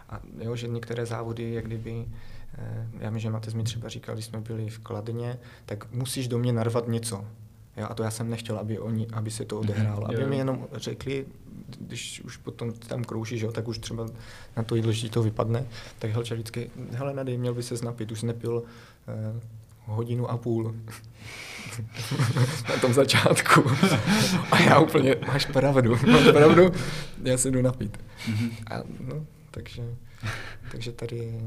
A jo, že některé závody, jak kdyby, eh, já mi, že Matez mi třeba říkal, když jsme byli v Kladně, tak musíš do mě narvat něco. Jo, a to já jsem nechtěl, aby, oni, aby se to odehrálo. Aby mi jenom řekli, když už potom tam kroužíš, jo, tak už třeba na to jídlo, že to vypadne, tak Helča vždycky, hele, nadej, měl by se znapit, už nepil eh, hodinu a půl *laughs* na tom začátku. a já úplně, máš pravdu, máš pravdu, já se jdu napít. Mhm. a, no, takže, takže tady...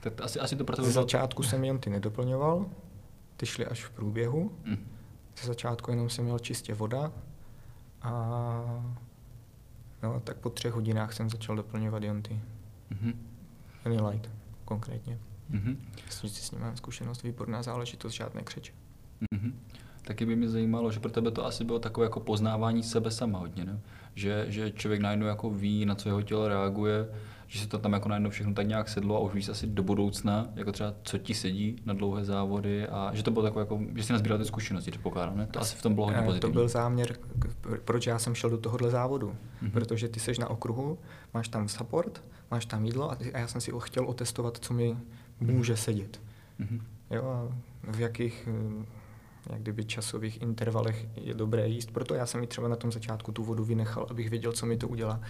Tak asi, asi to proto Ze začátku jsem jen ty nedoplňoval, ty šly až v průběhu. Mm. Ze začátku jenom jsem měl čistě voda a No, tak po třech hodinách jsem začal doplňovat jonty. Mm-hmm. light konkrétně. Mm-hmm. Myslím, že s ním mám zkušenost, výborná záležitost, žádné křeče. Mm-hmm. Taky by mě zajímalo, že pro tebe to asi bylo takové jako poznávání sebe sama hodně, ne? Že, že člověk najednou jako ví, na co jeho tělo reaguje, že se to tam jako najednou všechno tak nějak sedlo a už víš asi do budoucna, jako třeba co ti sedí na dlouhé závody a že to bylo takové jako, že jsi nazbíral ty zkušenosti, předpokládám, ne? To asi v tom bylo hodně pozitivní. To byl záměr, proč já jsem šel do tohohle závodu, mm-hmm. protože ty seš na okruhu, máš tam support, máš tam jídlo a, já jsem si chtěl otestovat, co mi může sedět. Mm-hmm. Jo, a v jakých jak kdyby časových intervalech je dobré jíst. Proto já jsem i třeba na tom začátku tu vodu vynechal, abych věděl, co mi to udělá.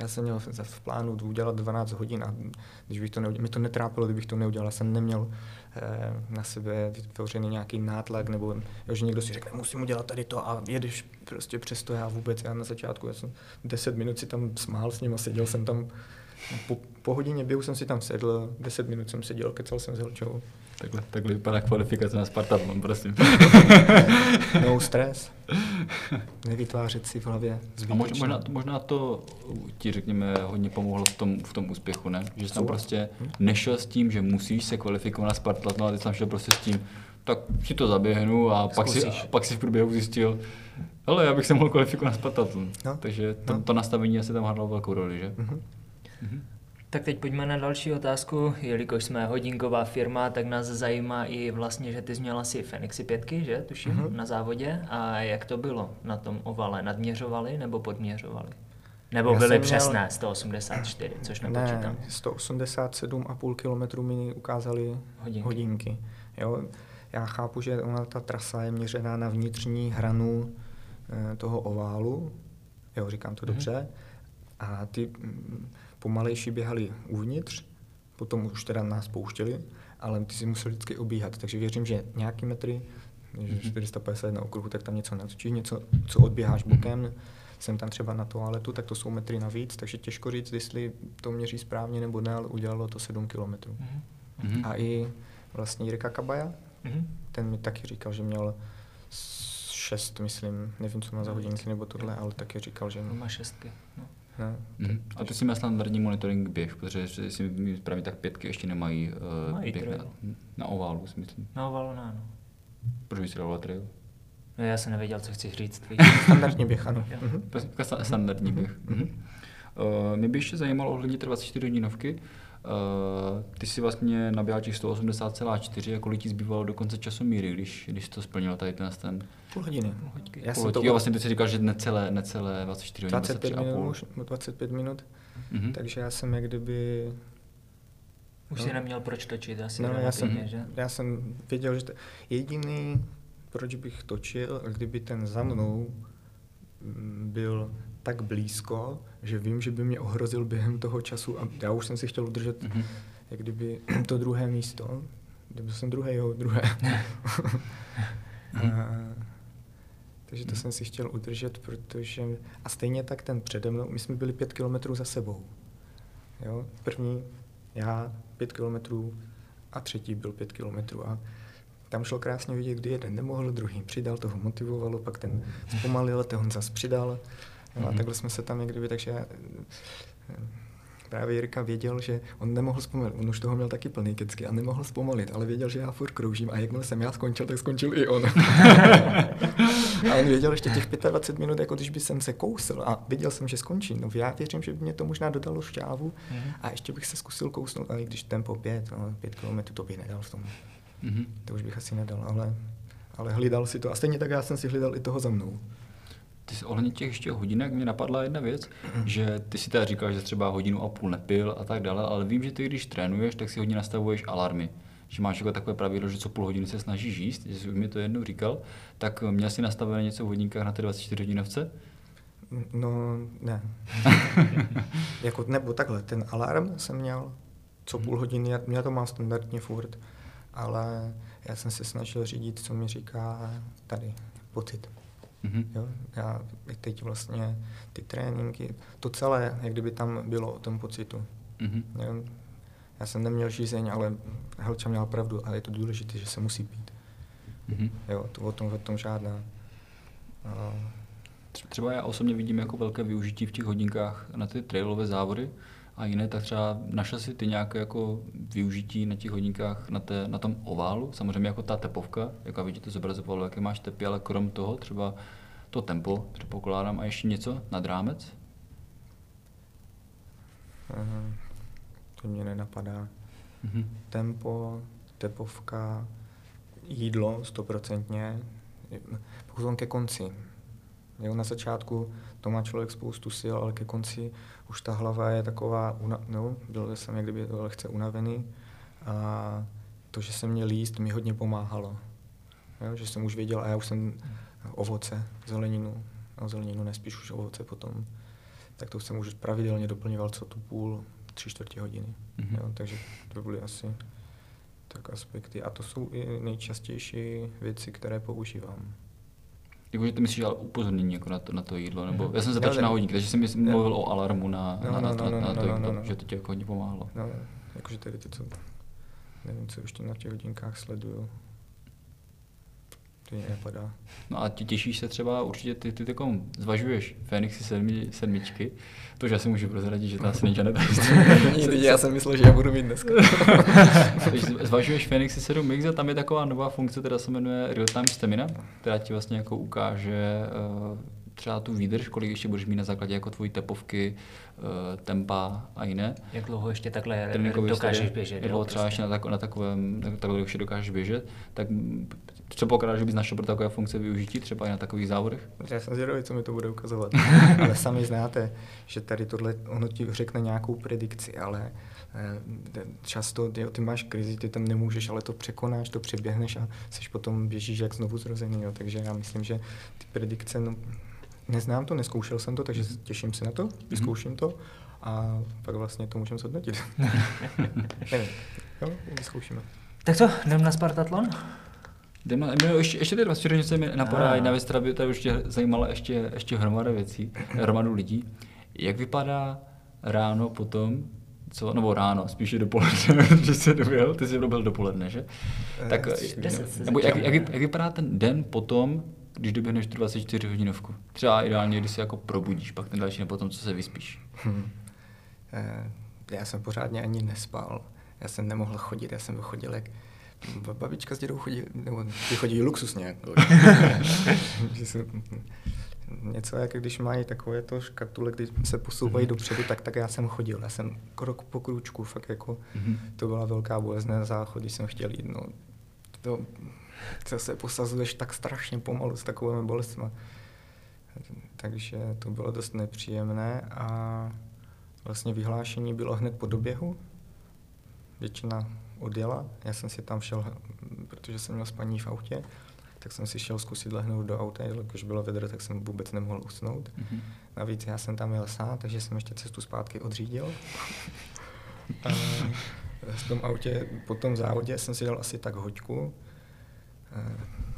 Já jsem měl v plánu udělat 12 hodin a když bych to neudělal, mi to netrápilo, kdybych to neudělal. Já jsem neměl eh, na sebe vytvořený nějaký nátlak, nebo jo, že někdo si řekne, musím udělat tady to a jedeš prostě přesto já vůbec. Já na začátku, já jsem 10 minut si tam smál s ním a seděl jsem tam po, po hodině běhu jsem si tam sedl, 10 minut jsem seděl, kecal jsem s Helčou. Takhle, takhle vypadá kvalifikace na Spartatlon, prosím. *laughs* no stres. Nevytvářet si v hlavě. A možná, možná, možná to ti, řekněme, hodně pomohlo v tom, v tom úspěchu, ne? Že jsi tam prostě hm? nešel s tím, že musíš se kvalifikovat na Spartatlon, ale ty jsi tam šel prostě s tím, tak si to zaběhnu a pak si, a pak si v průběhu zjistil, ale já bych se mohl kvalifikovat na Spartatlon. No. Takže to, no. to nastavení asi tam hrálo velkou roli, že? Mm-hmm. Mm-hmm. Tak teď pojďme na další otázku. Jelikož jsme hodinková firma, tak nás zajímá i vlastně, že ty jsi měl asi Fenixy pětky, že? Tuším, mm-hmm. na závodě. A jak to bylo na tom ovale? Nadměřovali nebo podměřovali? Nebo byly přesné měl... 184, což nepočítám. Ne, 187,5 km mi ukázali hodinky. hodinky. Jo? Já chápu, že ona ta trasa je měřená na vnitřní hranu e, toho oválu. Jo, říkám to mm-hmm. dobře. A ty pomalejší běhali uvnitř, potom už teda nás pouštěli, ale ty si museli vždycky obíhat, takže věřím, že nějaký metry, mm-hmm. 450 na okruhu, tak tam něco natočíš, něco, co odběháš mhm. bokem, mm-hmm. jsem tam třeba na toaletu, tak to jsou metry navíc, takže těžko říct, jestli to měří správně nebo ne, ale udělalo to 7 kilometrů. Mm-hmm. A i vlastně Jirka Kabaja, mm-hmm. ten mi taky říkal, že měl šest, myslím, nevím, co má za hodinky nebo tohle, ale taky říkal, že... Má šestky. No. No, mm. A ty si měl standardní monitoring běh, protože si mi správně tak pětky ještě nemají uh, Mají běh na, na oválu, si myslím. Na oválu ne, no. Proč bys dal trail? No, já jsem nevěděl, co chci říct. *laughs* standardní běh, ano. Mm-hmm. Standardní běh. Uh, mě by ještě zajímalo ohledně 24 hodinovky. Uh, ty si vlastně naběhal těch 180,4 a kolik ti zbývalo do konce času míry, když, když to splnil tady ten ten? Půl hodiny. Půl hodiny. Já jsem to... Jo, vlastně ty jsi říkal, že necelé, necelé 24 hodiny, 25 minut, 25 minut, mm-hmm. takže já jsem jak kdyby už no. si neměl proč točit, asi no, já jsem, že? já jsem věděl, že to, jediný, proč bych točil, kdyby ten za mnou byl tak blízko, že vím, že by mě ohrozil během toho času a já už jsem si chtěl udržet mm-hmm. jak kdyby *clears throat* to druhé místo. Kdyby jsem druhé, jo, druhé. *laughs* mm-hmm. Takže to jsem si chtěl udržet, protože... A stejně tak ten přede mnou, my jsme byli pět kilometrů za sebou. Jo? První, já pět kilometrů a třetí byl pět kilometrů. A tam šlo krásně vidět, kdy jeden nemohl, druhý přidal, toho motivovalo, pak ten zpomalil, ten zas přidal. No a takhle jsme se tam někdy, takže právě Jirka věděl, že on nemohl zpomalit, on už toho měl taky plný kecky a nemohl zpomalit, ale věděl, že já furt kroužím a jakmile jsem já skončil, tak skončil i on. *laughs* a on věděl ještě těch 25 minut, jako když by jsem se kousl a viděl jsem, že skončí. No já věřím, že by mě to možná dodalo šťávu mm-hmm. a ještě bych se zkusil kousnout, ale když tempo 5, no, 5 km to bych nedal v tom. Mm-hmm. To už bych asi nedal, ale, ale hlídal si to. A stejně tak já jsem si hlídal i toho za mnou. Ty jsi ohledně těch ještě hodinek mě napadla jedna věc, že ty si teda říkal, že třeba hodinu a půl nepil a tak dále, ale vím, že ty když trénuješ, tak si hodně nastavuješ alarmy. Že máš jako takové pravidlo, že co půl hodiny se snažíš jíst, že jsi mi to jednou říkal, tak měl jsi nastavené něco v hodinkách na ty 24 hodinovce? No, ne. *laughs* jako, nebo takhle, ten alarm jsem měl co půl hodiny, já to mám standardně furt, ale já jsem se snažil řídit, co mi říká tady pocit. Mm-hmm. Jo? Já teď vlastně ty tréninky, to celé, jak kdyby tam bylo o tom pocitu. Mm-hmm. Jo? Já jsem neměl žízeň, ale Helča měla pravdu a je to důležité, že se musí pít. Mm-hmm. Jo, to o tom, o tom žádná. A... Třeba já osobně vidím jako velké využití v těch hodinkách na ty trailové závody, a jiné, tak třeba našel si ty nějaké jako využití na těch hodinkách na, té, na tom oválu, samozřejmě jako ta tepovka, jako vidíte zobrazovalo, jaké máš tepy, ale krom toho třeba to tempo, předpokládám, a ještě něco nad rámec? Aha, to mě nenapadá. Mm-hmm. Tempo, tepovka, jídlo stoprocentně, potom ke konci. Jo, na začátku to má člověk spoustu sil, ale ke konci už ta hlava je taková, una, no, byl jsem jak kdyby lehce unavený a to, že jsem měl jíst, mi hodně pomáhalo. Jo, že jsem už věděl, a já už jsem ovoce, zeleninu, a zeleninu nespíš už ovoce potom, tak to jsem už pravidelně doplňoval co tu půl, tři čtvrtě hodiny. Mm-hmm. Jo, takže to byly asi tak aspekty. A to jsou i nejčastější věci, které používám. Jakože ty myslíš ale upozornění jako na to, na to jídlo, nebo mm. já jsem se ptal na hodinky, takže jsem mluvil o alarmu na, no, na, no, no, na, na, to jídlo, že to ti jako hodně pomáhalo. No, jakože tady ty, co, nevím, co ještě na těch hodinkách sleduju, to mě nepadá. No a těšíš se třeba, určitě ty, ty takom zvažuješ Fenixy sedmi, sedmičky, to, že já si můžu prozradit, že ta asi *laughs* není Já jsem myslel, že já budu mít dneska. *laughs* zvažuješ Fenixy 7 Mix a tam je taková nová funkce, která se jmenuje Real Time Stamina, která ti vlastně jako ukáže uh, třeba tu výdrž, kolik ještě budeš mít na základě jako tvojí tepovky, uh, tempa a jiné. Jak dlouho ještě takhle dokážeš běžet? Nebo třeba prostě. ještě na, tak, na takovém, takhle ještě dokážeš běžet, tak Předpokládá, že bys našel pro takové funkce využití, třeba i na takových závodech? Já jsem zvědavý, co mi to bude ukazovat. *laughs* ale sami znáte, že tady tohle, ono ti řekne nějakou predikci, ale eh, často ty, ty máš krizi, ty tam nemůžeš, ale to překonáš, to přeběhneš a jsi potom běžíš jak znovu zrozený. Jo. Takže já myslím, že ty predikce, no, neznám to, neskoušel jsem to, takže těším se na to, vyzkouším to a pak vlastně to můžeme zhodnotit. *laughs* Nevím, jo, vyzkoušíme. Tak co, jdem na Spartatlon? Jdeme, no, ještě, ještě ty 24 se mi napadá jedna věc, která by tady ještě zajímala ještě, ještě hromada věcí, hromadu lidí. Jak vypadá ráno potom, co, nebo ráno, spíše dopoledne, že jsi doběhl, ty jsi byl dopoledne, že? Tak, nebo jak, jak, jak, vypadá ten den potom, když doběhneš tu 24 hodinovku? Třeba ideálně, když se jako probudíš, pak ten další den potom, co se vyspíš. Hmm. Já jsem pořádně ani nespal. Já jsem nemohl chodit, já jsem vychodil jak babička s dědou chodí, nebo ty chodí luxusně. Jako. *laughs* něco, jak když mají takové to škatule, když se posouvají mm-hmm. dopředu, tak, tak já jsem chodil. Já jsem krok po kručku, fakt jako, mm-hmm. to byla velká bolest na záchod, když jsem chtěl jít. No, to, to se posazuješ tak strašně pomalu s takovými bolestmi. Takže to bylo dost nepříjemné a vlastně vyhlášení bylo hned po doběhu. Většina odjela. Já jsem si tam šel, protože jsem měl spaní v autě, tak jsem si šel zkusit lehnout do auta, jelikož bylo vedro, tak jsem vůbec nemohl usnout. Mm-hmm. Navíc já jsem tam jel sám, takže jsem ještě cestu zpátky odřídil. *laughs* a v tom autě po tom závodě jsem si dal asi tak hoďku.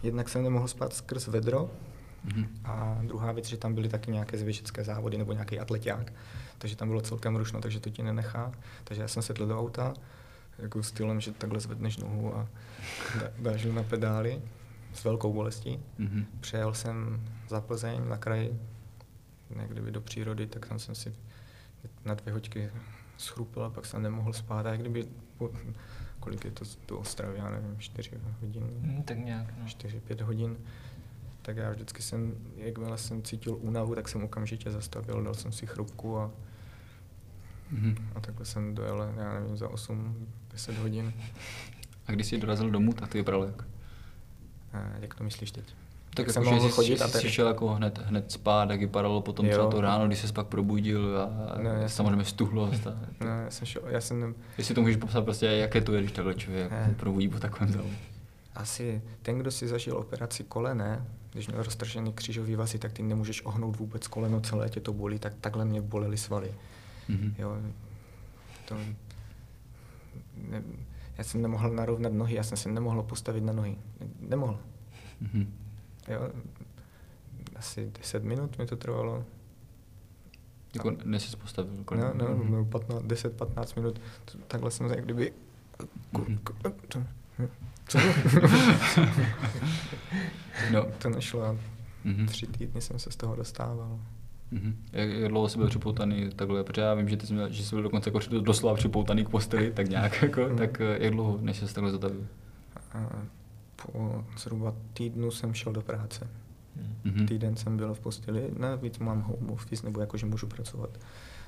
Jednak jsem nemohl spát skrz vedro, Mm-hmm. A druhá věc, že tam byly taky nějaké zvěžecké závody nebo nějaký atleták, takže tam bylo celkem rušno, takže to ti nenechá. Takže já jsem sedl do auta, jako stylem, že takhle zvedneš nohu a dáš na pedály s velkou bolestí. Mm-hmm. Přejel jsem za Plzeň na kraj, někde do přírody, tak tam jsem si na dvě hoďky schrupil a pak jsem nemohl spát. A kdyby, kolik je to do Ostravy, já nevím, čtyři hodiny? Mm, tak nějak, no. Čtyři, pět hodin. Tak já vždycky jsem, jakmile jsem cítil únavu, tak jsem okamžitě zastavil, dal jsem si chrupku a, mm-hmm. a takhle jsem dojel, já nevím, za 8, 10 hodin. A když jsi dorazil domů, tak to vypadalo jak? A jak to myslíš teď? Tak jsem jako, mohl jsi, chodit jsi, a tady... šel jako hned, hned spát, jak vypadalo potom třeba to ráno, když se pak probudil a ne, já samozřejmě stuhlost. A... Ne, já jsem šel, já jsem... Jestli to můžeš popsat prostě, jaké to je, když takhle člověk ne. probudí po takovém závu. Asi ten, kdo si zažil operaci kolene, když měl roztržený křížový vazy, tak ty nemůžeš ohnout vůbec koleno, celé tě to bolí, tak takhle mě bolely svaly. Mm-hmm. Jo, to, ne, já jsem nemohl narovnat nohy, já jsem se nemohl postavit na nohy. Nemohl. Mm-hmm. Jo, asi 10 minut mi to trvalo. Jako než jsi postavil? No, no, mm-hmm. 10-15 minut. Takhle jsem jak kdyby... Mm-hmm. Co? *laughs* no. To nešlo. Mm-hmm. Tři týdny jsem se z toho dostával. Mm-hmm. Jak, jak dlouho jsi byl připoutaný takhle? Protože já vím, že ty jsi, měl, že jsi byl dokonce jako doslova připoutaný k posteli, tak nějak jako, mm. tak eh, jak dlouho, než jsi takhle zatavil? Po zhruba týdnu jsem šel do práce. Mm-hmm. Týden jsem byl v posteli, navíc mám home office, nebo jako, že můžu pracovat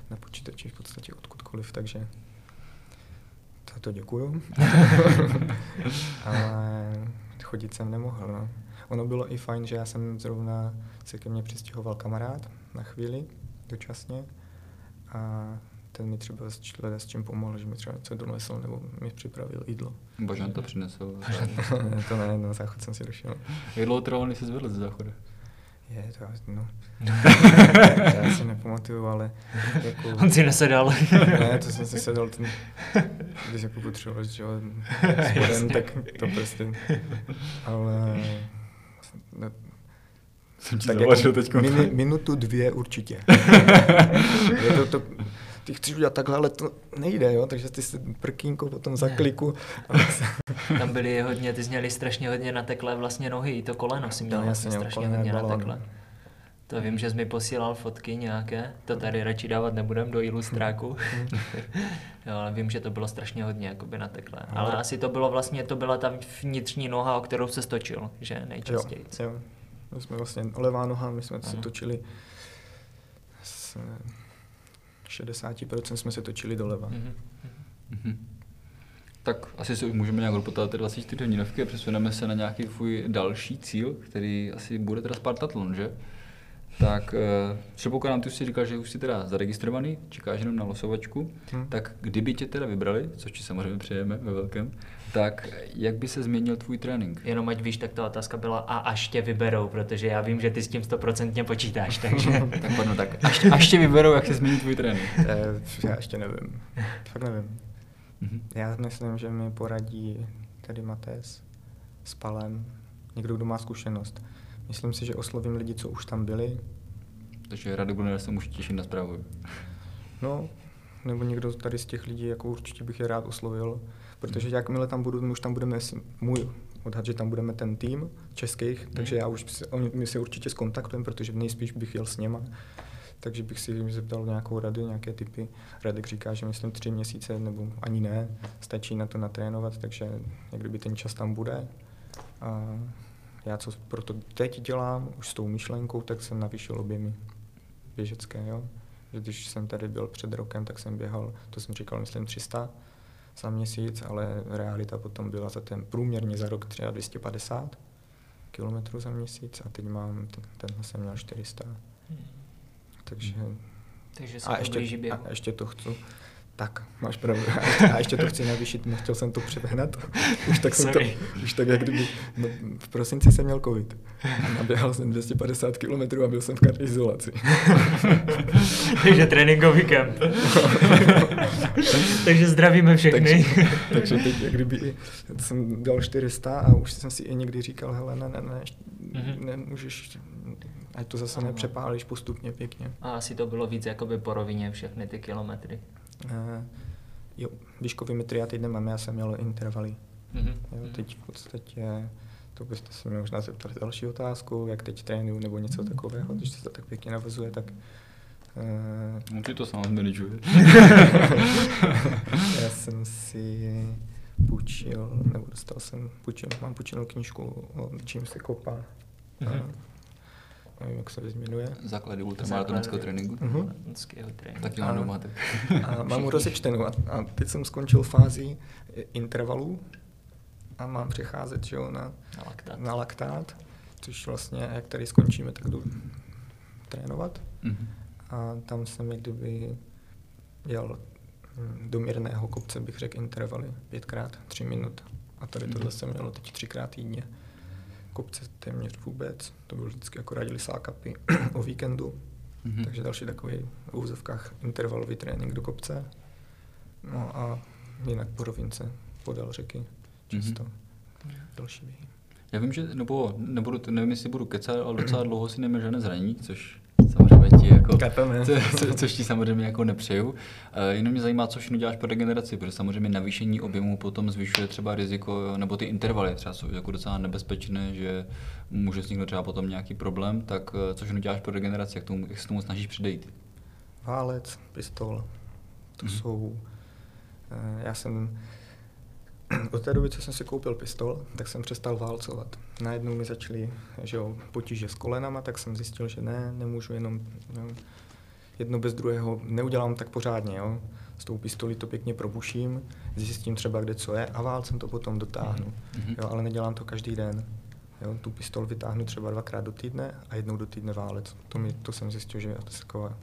na počítači v podstatě odkudkoliv, takže za to děkuju. *laughs* Ale chodit jsem nemohl. No. Ono bylo i fajn, že já jsem zrovna se ke mně přistěhoval kamarád na chvíli, dočasně. A ten mi třeba s čím pomohl, že mi třeba něco donesl nebo mi připravil jídlo. Božan to přinesl. *laughs* to ne, na záchod jsem si došel. Jak dlouho trvalo, než jsi zvedl ze záchodu? Je, to no. *laughs* já si nepamatuju, ale jako... On si nesedal. *laughs* ne, to jsem si sedal, ten, když jako potřeboval, že jo, spodem, tak to prostě, ale... Ne, jsem ti tak jako teď minu, minutu, dvě určitě. je to, to, ty chceš udělat takhle, ale to nejde, jo? takže ty si prkínko potom zakliku. *laughs* Tam byly hodně, ty jsi měli strašně hodně nateklé vlastně nohy, to koleno si měl vlastně strašně hodně nateklé. To vím, že jsi mi posílal fotky nějaké, to tady radši dávat nebudem do ilustráku. *laughs* jo, ale vím, že to bylo strašně hodně jakoby nateklé. No, ale asi to bylo vlastně, to byla ta vnitřní noha, o kterou se stočil, že nejčastěji. Jo, jo. My jsme vlastně levá noha, my jsme se točili s 60% jsme se točili doleva. Mm-hmm. Mm-hmm. Tak asi si už můžeme nějak dopotát ty 24 hodinovky a přesuneme se na nějaký tvůj další cíl, který asi bude teda Spartatlon, že? Tak uh, předpokládám, ty už si říkal, že už jsi teda zaregistrovaný, čekáš jenom na losovačku, hmm. tak kdyby tě teda vybrali, což ti samozřejmě přejeme ve velkém, tak jak by se změnil tvůj trénink? Jenom ať víš, tak ta otázka byla a až tě vyberou, protože já vím, že ty s tím stoprocentně počítáš, takže... *laughs* tak pardon, tak až, až tě vyberou, jak se změní tvůj trénink? Eh, já ještě nevím, fakt nevím. Mm-hmm. Já myslím, že mi poradí tady Matés s Palem, někdo, kdo má zkušenost. Myslím si, že oslovím lidi, co už tam byli. Takže Radek Brunner se může těšit na zprávu. No, nebo někdo tady z těch lidí, jako určitě bych je rád oslovil, protože jakmile tam budu, my už tam budeme, můj odhad, že tam budeme ten tým českých, mm. takže já už, my se určitě skontaktujeme, protože nejspíš bych jel s něma, takže bych si zeptal nějakou rady, nějaké typy. Radek říká, že myslím tři měsíce nebo ani ne, stačí na to natrénovat, takže jak kdyby ten čas tam bude. A já co proto teď dělám, už s tou myšlenkou, tak jsem navýšil objemy běžecké, jo. Když jsem tady byl před rokem, tak jsem běhal, to jsem říkal, myslím 300 za měsíc, ale realita potom byla za ten průměrně za rok třeba 250 kilometrů za měsíc a teď mám, ten, tenhle jsem měl 400. Hmm. Takže, Takže se a, ještě, a ještě to chci tak, máš pravdu. *laughs* A ještě to chci navýšit, nechtěl jsem to přehnat. *laughs* Už tak, jsem to, už tak jak kdyby, no, v prosinci jsem měl covid. Naběhal jsem 250 km a byl jsem v izolaci. *laughs* takže tréninkový kemp. takže zdravíme všechny. takže, takže teď jak kdyby jsem dal 400 a už jsem si i někdy říkal, hele, ne, ne, ne, mm-hmm. nemůžeš, ať to zase nepřepálíš postupně pěkně. A asi to bylo víc jakoby po rovině všechny ty kilometry. Uh, jo, výškový metry já teď nemám, já jsem měl intervaly. Mm-hmm. Jo, teď v podstatě, to byste si mě možná zeptali další otázku, jak teď trénuju nebo něco takového, když se to tak pěkně navazuje, tak Uh, no ty to sám *laughs* já jsem si půjčil, nebo dostal jsem, půjčil, mám půjčenou knížku o čím se kopá. Mm-hmm. Nevím, jak se jmenuje. Základy ultramaratonického tréninku. Uh-huh. tréninku. Taky mám doma. Tak. a mám ho rozečtenou a, a teď jsem skončil fázi intervalů a mám přecházet že jo, na, na, laktát. na laktát, což vlastně, jak tady skončíme, tak jdu trénovat. Mm-hmm. A tam jsem jak kdyby jel hm, do mírného kopce, bych řekl, intervaly, pětkrát, tři minut. A tady tohle jsem měl teď třikrát týdně. Kopce téměř vůbec, to byl vždycky jako radili sákapy *clears throat* o víkendu. Mm-hmm. Takže další takový v úzovkách intervalový trénink do kopce. No a jinak po rovince, podél řeky, často. Mm-hmm. Další běhy. Já vím, že, nebo nebudu, nevím, jestli budu kecat, ale docela *clears throat* dlouho si neměl žádné zranění, což samozřejmě ti jako, *laughs* co, co, což ti samozřejmě jako nepřeju. Uh, jenom mě zajímá, co všechno děláš pro regeneraci, protože samozřejmě navýšení objemu potom zvyšuje třeba riziko, nebo ty intervaly třeba jsou jako docela nebezpečné, že může vzniknout třeba potom nějaký problém, tak uh, co všechno děláš pro regeneraci, jak, tomu, jak se tomu snažíš předejít? Válec, pistol, to mm-hmm. jsou, uh, já jsem *clears throat* od té doby, co jsem si koupil pistol, tak jsem přestal válcovat. Najednou mi začaly že jo, potíže s kolenama, tak jsem zjistil, že ne, nemůžu jenom no, jedno bez druhého, neudělám tak pořádně. Jo. S tou pistolí to pěkně probuším, zjistím třeba, kde co je a válcem to potom dotáhnu. Mm-hmm. Jo, ale nedělám to každý den. Jo, tu pistol vytáhnu třeba dvakrát do týdne a jednou do týdne válec. To, mi, to jsem zjistil, že je to taková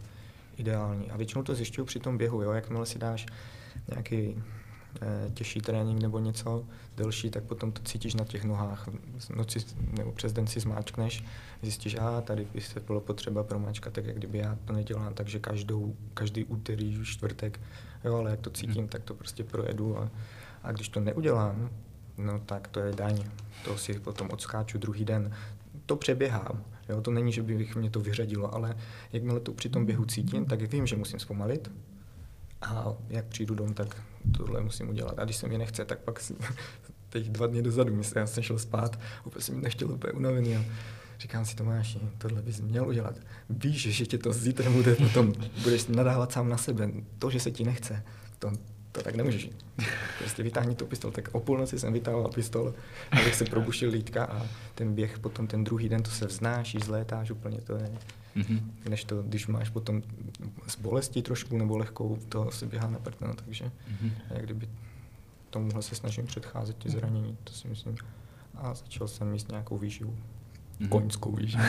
ideální. A většinou to zjišťuju při tom běhu. Jo. Jakmile si dáš nějaký těžší trénink nebo něco delší, tak potom to cítíš na těch nohách. Noci nebo přes den si zmáčkneš, zjistíš, a tady by se bylo potřeba promáčkat, tak jak kdyby já to nedělám, takže každou, každý úterý, čtvrtek, jo, ale jak to cítím, hmm. tak to prostě projedu a, a když to neudělám, no tak to je daň. To si potom odskáču druhý den. To přeběhám. Jo, to není, že bych mě to vyřadilo, ale jakmile to při tom běhu cítím, tak vím, že musím zpomalit, a jak přijdu dom, tak tohle musím udělat. A když se mi nechce, tak pak *laughs* teď dva dny dozadu, myslím, já jsem šel spát, úplně jsem nechtěl úplně unavený. A říkám si, Tomáši, tohle bys měl udělat. Víš, že tě to zítra bude potom, budeš nadávat sám na sebe. To, že se ti nechce, to, to tak nemůžeš. Prostě vytáhni tu pistol. Tak o půlnoci jsem vytáhl pistol, abych se probušil lítka a ten běh potom ten druhý den, to se vznášíš, zlétáš úplně, to je Mm-hmm. Než to, když máš potom s bolestí trošku nebo lehkou, to se běhá na prtno, takže mm-hmm. jak kdyby tomuhle se snažím předcházet ty zranění, to si myslím. A začal jsem mít nějakou výživu. Mm-hmm. Koňskou výživu. *laughs*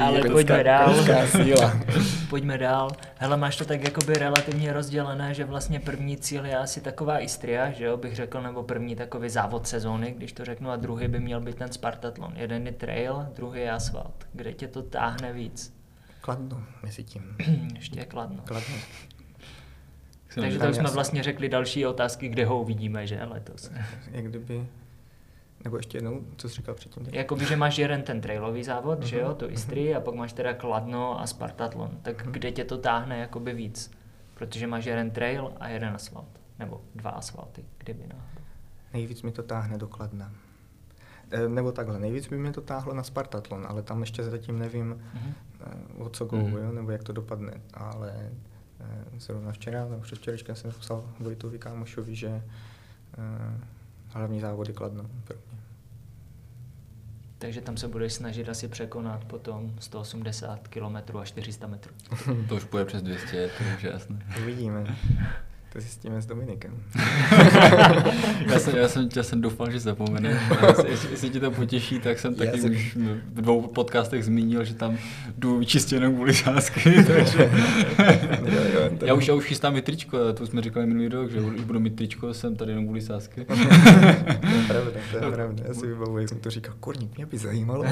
Ale pojďme dál. síla. *laughs* pojďme dál. Hele, máš to tak jakoby relativně rozdělené, že vlastně první cíl je asi taková Istria, že jo, bych řekl, nebo první takový závod sezóny, když to řeknu, a druhý by měl být ten Spartatlon. Jeden je trail, druhý je asfalt. Kde tě to táhne víc? Kladno, mezi tím. *clears throat* Ještě je kladno. Kladno. Takže to jsme vlastně řekli další otázky, kde ho uvidíme, že letos. Jak kdyby nebo ještě jednou, co jsi říkal předtím? Jakoby, že máš jeden ten trailový závod, uh-huh. že jo, to Istri, uh-huh. a pak máš teda Kladno a Spartatlon. Tak uh-huh. kde tě to táhne jakoby víc? Protože máš jeden trail a jeden asfalt. Nebo dva asfalty, kdyby náhodou. Nejvíc mi to táhne do Kladna. E, nebo takhle, nejvíc by mě to táhlo na Spartatlon, ale tam ještě zatím nevím, uh-huh. o co go, uh-huh. jo, nebo jak to dopadne. Ale e, zrovna včera, nebo předvčerečka jsem psal Vojtovi Kámošovi, že e, hlavní závody Kladno pro. Takže tam se budeš snažit asi překonat potom 180 km a 400 metrů. *laughs* to už půjde přes 200, to už je jasné. Uvidíme. To zjistíme s Dominikem. *laughs* já, jsem, já, jsem, já jsem doufal, že zapomene. Jestli, jestli ti to potěší, tak jsem taky jsem... už v dvou podcastech zmínil, že tam jdu čistě jenom kvůli sázky. *laughs* takže... jo, jo, já, už, já už chystám i tričko, to jsme říkali minulý rok, že už budu mít tričko, jsem tady jenom kvůli sázky. *laughs* to je pravda, to je pravda. Já si vybavuji, jak jsem to říkal, korník, mě by zajímalo.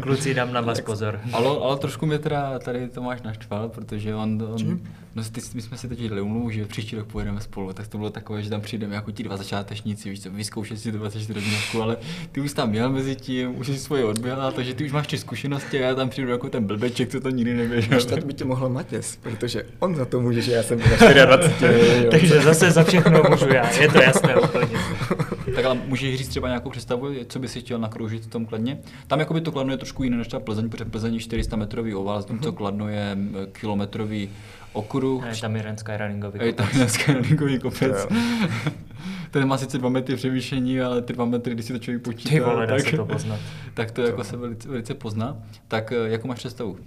Kluci, dám na vás pozor. Ale, ale trošku mě teda tady Tomáš naštval, protože on, on no, ty, my jsme si teď umluvu, že příští příští rok pojedeme spolu, tak to bylo takové, že tam přijdeme jako ti dva začátečníci, víš co, vyzkoušet si tu 24 hodinovku, ale ty už tam měl mezi tím, už si svoje odběhla, takže ty už máš ty zkušenosti a já tam přijdu jako ten blbeček, co to nikdy neběžel. Štat by tě mohl Matěs, protože on za to může, že já jsem byl 24. Takže zase za všechno můžu já, je to jasné úplně. tak ale můžeš říct třeba nějakou představu, co by si chtěl nakroužit v tom Kladně? Tam jakoby to Kladno je trošku jiné než ta Plzeň, protože Plzeň je 400 metrový oval, zatímco Kladno je kilometrový okruh. Je tam jeden skyrunningový Je tam kopec. jeden skyrunningový kopec. *laughs* Ten má sice 2 metry převýšení, ale ty 2 metry, když si to člověk počítá, Ty vole, tak, se to poznat. tak to jako se velice, velice pozná. Tak eh, jakou máš představu?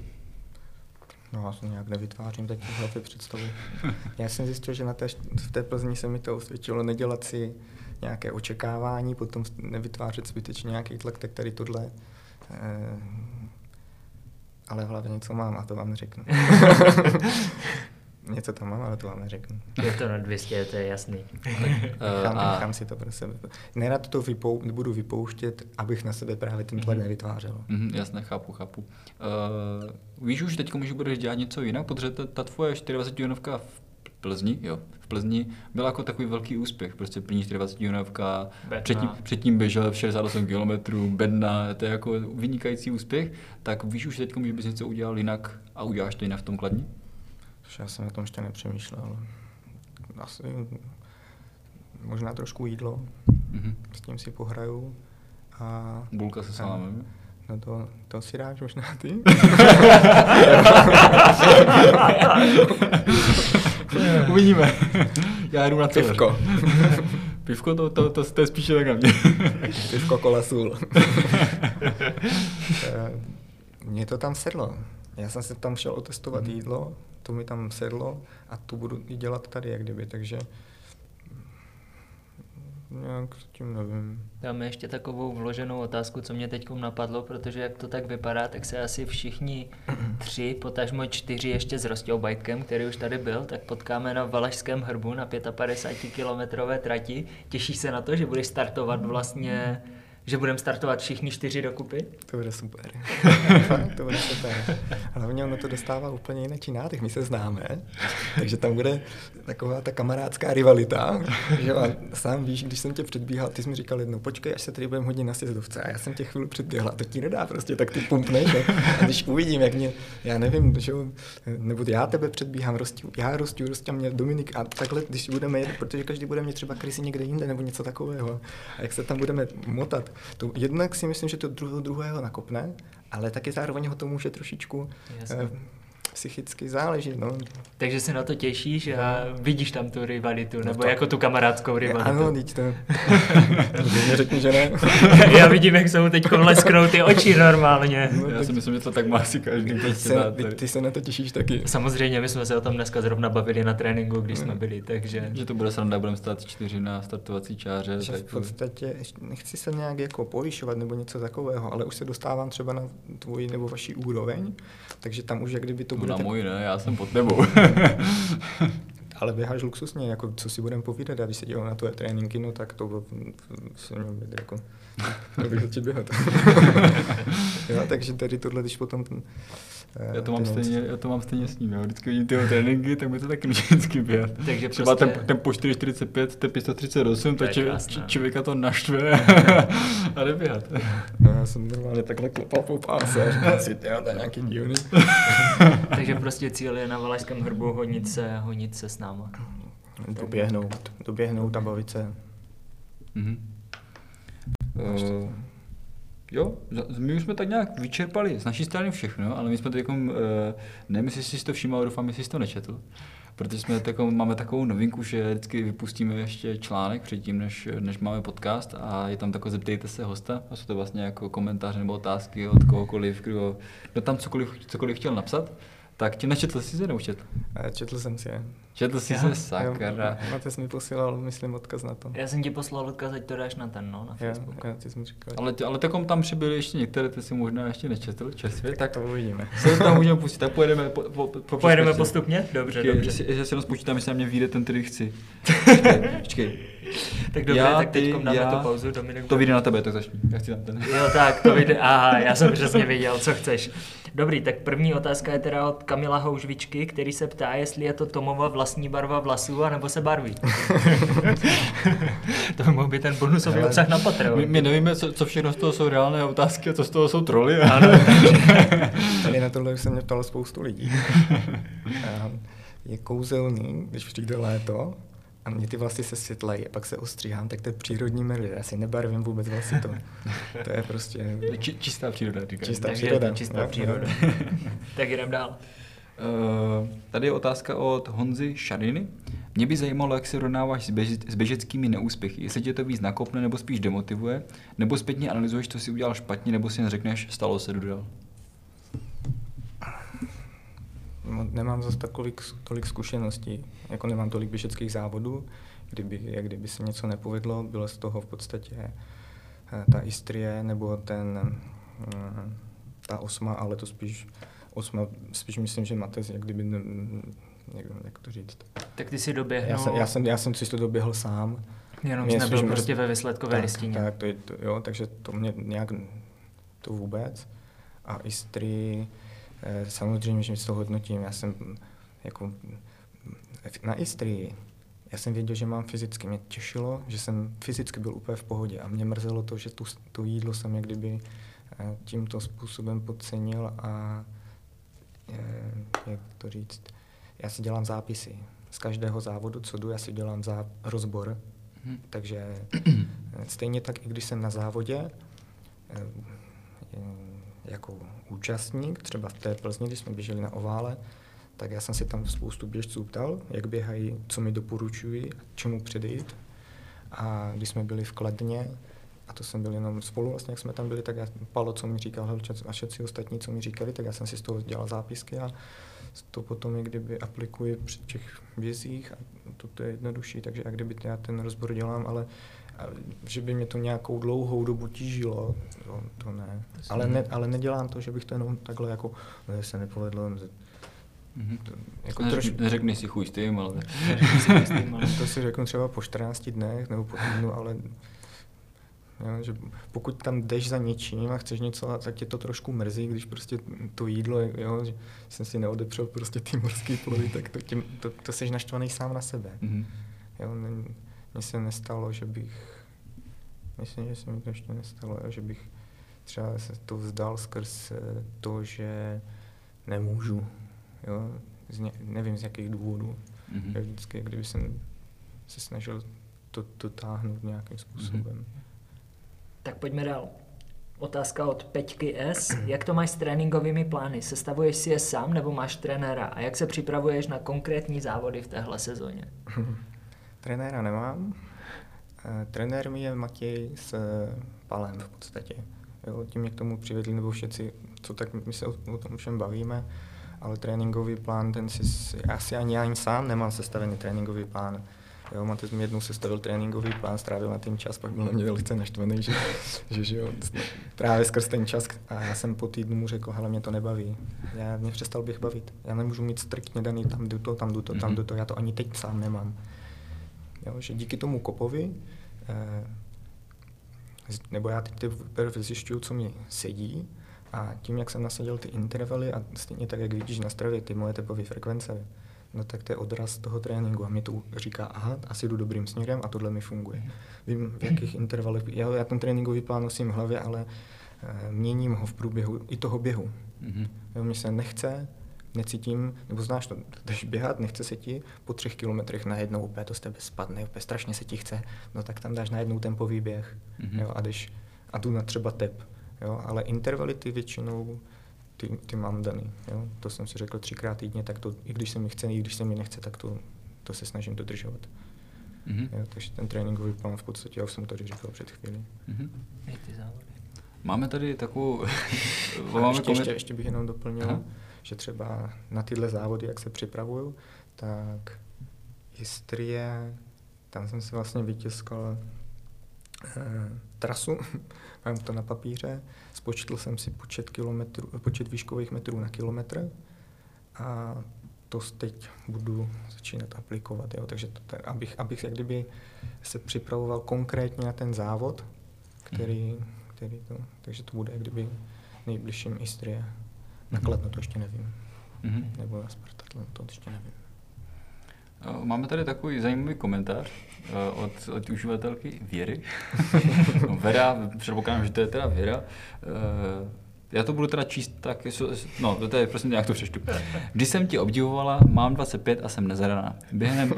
No já se nějak nevytvářím teď v hlavě představu. *laughs* Já jsem zjistil, že na té, v té Plzni se mi to osvědčilo nedělat si nějaké očekávání, potom nevytvářet zbytečně nějaký tlak, tak tady tohle. Eh, ale v hlavě něco mám a to vám neřeknu. *laughs* něco tam mám, ale to vám neřeknu. Je to na 200, to je jasný. *laughs* Nechám, a- nechám si to pro sebe. Nerad to vypou, budu vypouštět, abych na sebe právě ten tlak Mhm. nevytvářel. Mhm, jasně, chápu, chápu. Uh, víš už teď, že budeš dělat něco jinak, protože ta, ta tvoje 24 junovka v Plzni, jo, v Plzni byla jako takový velký úspěch, prostě první 24 junovka, Bedna. předtím, předtím běžel v 68 km, bedna, to je jako vynikající úspěch, tak víš už teď, že bys něco udělal jinak a uděláš to jinak v tom Kladni? Já jsem na tom ještě nepřemýšlel. Asi možná trošku jídlo, Mhm. s tím si pohraju. A Bulka se salámem. no to, to si dáš možná ty? *laughs* *laughs* *laughs* Uvidíme. *laughs* Já jdu na to. Pivko. *laughs* Pivko, to, to, to, to je spíše tak na mě. Pivko, kola, sůl. Eh, Mně to tam sedlo. Já jsem se tam šel otestovat Mhm. jídlo, to mi tam sedlo a tu budu i dělat tady, jak kdyby, takže nějak s tím nevím. Dáme ještě takovou vloženou otázku, co mě teď napadlo, protože jak to tak vypadá, tak se asi všichni *clears throat* tři, potažmo čtyři ještě s Rostěobajtkem, který už tady byl, tak potkáme na Valašském hrbu na 55 kilometrové trati. Těšíš se na to, že budeš startovat vlastně, že budeme startovat všichni čtyři dokupy? To bude super. To bude super. Hlavně ono to dostává úplně jiný nádech. My se známe, takže tam bude taková ta kamarádská rivalita, že a sám víš, když jsem tě předbíhal, ty jsi mi říkal jednou, počkej, až se tady budeme hodně na sjezdovce a já jsem tě chvíli předběhla, to ti nedá prostě, tak ty pumpneš ne? a když uvidím, jak mě, já nevím, že, nebo já tebe předbíhám, rostím, já rostím, rostím mě Dominik a takhle, když budeme jet, protože každý bude mít třeba krysy někde jinde nebo něco takového a jak se tam budeme motat, to jednak si myslím, že to druhého druhého nakopne, ale taky zároveň ho to může trošičku Jasně. Psychicky záležet. No. Takže se na to těšíš a vidíš tam tu rivalitu, No nebo to- jako tu kamarádskou rivalitu. Ano, teď to. *laughs* Mě řekni, že ne. *laughs* Já vidím, jak jsou teď lesknou ty oči normálně. No, Já tak si myslím, že to tak má asi každý ty, teď se, ty, ty se na to těšíš taky. Samozřejmě, my jsme se o tom dneska zrovna bavili na tréninku, když jsme byli, takže... Že to bude sranda, budeme stát čtyři na startovací čáře. Že tak v podstatě nechci se nějak jako povyšovat nebo něco takového, ale už se dostávám třeba na tvoji nebo vaší úroveň, takže tam už jak kdyby to no bude na tak, můj ne, já jsem pod tebou. *laughs* ale běháš luxusně, jako co si budeme povídat, a když se dívám na tvoje tréninky, no tak to se měl být jako, to bych začít běhat. *laughs* jo, takže tady tohle, když potom ten, já, to mám ty stejně, já to mám stejně s ním, jo. Vždycky vidím tyho tréninky, tak mi to taky vždycky běhat. Takže Třeba prostě- ten, ten po 4,45, ten 538, To to je či, krásné. či, člověka to naštve *laughs* a jde běhat. No, já jsem normálně takhle klepal po páse a říkal si, to je nějaký divný. *laughs* Takže prostě cíl je na Valašském hrbu honit se, honit se s náma. Doběhnout, doběhnout a bavit se. Mhm. Uh, jo, my už jsme tak nějak vyčerpali z naší strany všechno, ale my jsme teď, uh, nevím, jestli jsi to všiml, doufám, jestli jsi to nečetl, protože jsme tako, máme takovou novinku, že vždycky vypustíme ještě článek předtím, než, než máme podcast a je tam takové zeptejte se hosta a jsou to vlastně jako komentáře nebo otázky od kohokoliv, kdo, kdo tam cokoliv, cokoliv chtěl napsat. Tak ti nečetl jsi se nebo četl? Eh, Četl jsem si. Četl jsi Já? se, sakra. Jo, Matec mi posílal, myslím, odkaz na to. Já jsem ti poslal odkaz, ať to dáš na ten, no, na Facebook. jo, ty jsi mi říkal. Ale, ale takom tam přibyly ještě některé, ty si možná ještě nečetl čerstvě, tak tak to uvidíme. se tam můžeme pustit, tak pojedeme po, po, po, Pojedeme postupně? Dobře, Počkej, dobře. Jestli, jestli se rozpočítám, jestli na mě vyjde ten, který chci. *laughs* Počkej, tak dobře, já, tak teď dáme já, tu pauzu. Dominik. To vyjde na tebe, tak začni. Já chci ten. Jo, tak, to vyjde. Aha, já jsem přesně viděl, co chceš. Dobrý, tak první otázka je teda od Kamila Houžvičky, který se ptá, jestli je to Tomova vlastní barva vlasů, anebo se barví. *laughs* to by mohl být ten bonusový Ale obsah na Patreon. My, my nevíme, co, co všechno z toho jsou reálné otázky a co z toho jsou troly. Ano. *laughs* Tady na tohle už se mě ptalo spoustu lidí. *laughs* je kouzelný, když přijde léto, a mě ty vlasy se světlejí a pak se ostříhám, tak to je přírodní medvěd. Já si nebarvím vůbec vlasy to. To je prostě... Či, čistá příroda, říkáš. Čistá příroda. Čistá no, příroda. tak jdem dál. Uh, tady je otázka od Honzy Šariny. Mě by zajímalo, jak se rovnáváš s, s běžeckými neúspěchy. Jestli tě to víc nakopne nebo spíš demotivuje, nebo zpětně analyzuješ, co si udělal špatně, nebo si jen řekneš, stalo se, dodal. nemám zase takových, tolik zkušeností, jako nemám tolik běžeckých závodů, kdyby, jak kdyby se něco nepovedlo, bylo z toho v podstatě eh, ta Istrie nebo ten, eh, ta osma, ale to spíš osma, spíš myslím, že Matez, jak kdyby, jak, jak to říct. Tak ty si doběhnul. Já jsem, já jsem, já jsem si to doběhl sám. Jenom jsi nebyl prostě ve výsledkové tak, listině. Tak, to je, to, jo, takže to mě nějak, to vůbec. A Istrii, Eh, samozřejmě, že to hodnotím. Já jsem jako na Istrii, já jsem věděl, že mám fyzicky. Mě těšilo, že jsem fyzicky byl úplně v pohodě a mě mrzelo to, že tu, to jídlo jsem jak kdyby eh, tímto způsobem podcenil a jak to říct, já si dělám zápisy. Z každého závodu, co jdu, já si dělám zá, rozbor. Hmm. Takže stejně tak, i když jsem na závodě, jako účastník, třeba v té Plzni, když jsme běželi na ovále, tak já jsem si tam spoustu běžců ptal, jak běhají, co mi doporučují, čemu předejít. A když jsme byli v Kladně, a to jsem byl jenom spolu, vlastně, jak jsme tam byli, tak já, Palo, co mi říkal, Helčec a všetci ostatní, co mi říkali, tak já jsem si z toho dělal zápisky a to potom jak kdyby aplikuji při těch vězích a to, to je jednodušší, takže jak kdyby já ten rozbor dělám, ale že by mě to nějakou dlouhou dobu tížilo, to, to ne. Ale, ne. ale nedělám to, že bych to jenom takhle jako, ne, se nepovedlo, Mm-hmm. To, jako Neřek, troši... Neřekni si chuj s tím, ale... to si řeknu třeba po 14 dnech nebo po týdnu, ale Jo, že pokud tam jdeš za něčím a chceš něco, tak tě to trošku mrzí, když prostě to jídlo, jo, že jsem si neodepřel prostě ty morské plody, tak to, tím, to, to jsi naštvaný sám na sebe. Mm-hmm. Jo, mně se nestalo, že bych, myslím, že se mi to ještě nestalo, že bych třeba se to vzdal skrz eh, to, že nemůžu, jo, z ně, nevím z jakých důvodů. Mm-hmm. Vždycky, kdyby jsem se snažil to, to táhnout nějakým způsobem. Mm-hmm. Tak pojďme dál. Otázka od Peťky S. *clears throat* Jak to máš s tréninkovými plány? Sestavuješ si je sám nebo máš trenéra? A jak se připravuješ na konkrétní závody v téhle sezóně? *laughs* Trenéra nemám. E, trenér mi je Matěj s Palem v podstatě. Jo, tím mě k tomu přivedli, nebo všetci, co tak my se o, tom všem bavíme, ale tréninkový plán, ten si, asi ani já ani sám nemám sestavený tréninkový plán. Jo, Matej mi jednou sestavil tréninkový plán, strávil na tím čas, pak byl na mě velice naštvaný, že, že, že jo, právě skrz ten čas a já jsem po týdnu mu řekl, hele, mě to nebaví. Já mě přestal bych bavit. Já nemůžu mít striktně daný tam jdu to, tam jdu to, tam mhm. jdu to, já to ani teď sám nemám. Jo, že díky tomu kopovi, eh, nebo já teď teprve zjišťuju, co mi sedí, a tím, jak jsem nasadil ty intervaly a stejně tak, jak vidíš na stravě ty moje tepové frekvence, no tak to je odraz toho tréninku a mě to říká, aha, asi jdu dobrým směrem a tohle mi funguje. Vím, v jakých *clears throat* intervalech, já, já ten tréninkový plán nosím v hlavě, ale e, měním ho v průběhu i toho běhu. Mm-hmm. Jo, mně se nechce, necítím, nebo znáš to, když běhat, nechce se ti, po třech kilometrech najednou úplně to z tebe spadne, úplně strašně se ti chce, no tak tam dáš najednou tempový běh, mm-hmm. jo, a jdeš, a jdu na třeba tep, jo, ale intervaly ty většinou ty, ty mám daný. Jo? To jsem si řekl třikrát týdně, tak to, i když se mi chce, i když se mi nechce, tak to, to se snažím dodržovat. Mm-hmm. Jo? Takže ten tréninkový plán v podstatě, já už jsem tady říkal před chvílí. Mm-hmm. Máme tady takovou... *laughs* máme ještě, koment... ještě, ještě bych jenom doplnil, Aha. že třeba na tyhle závody, jak se připravuju, tak Istrie, tam jsem si vlastně vytiskal trasu, *laughs* mám to na papíře, spočetl jsem si počet, kilometrů, počet výškových metrů na kilometr a to teď budu začínat aplikovat. Jo. Takže to, abych, abych jak kdyby se připravoval konkrétně na ten závod, který, který to, takže to bude kdyby nejbližším Istrie. Na Kladno to ještě nevím. Mm-hmm. Nebo na Spartatlon, to ještě nevím. Eh, Máme tady takový zajímavý komentář eh, od, od uživatelky Věry. *laughs* No, Vera, předpokládám, že to je teda Věra. Eh, Já to budu teda číst tak, no to je, prosím, jak to přečtu. Když jsem tě obdivovala, mám 25 a jsem nezadaná. Během,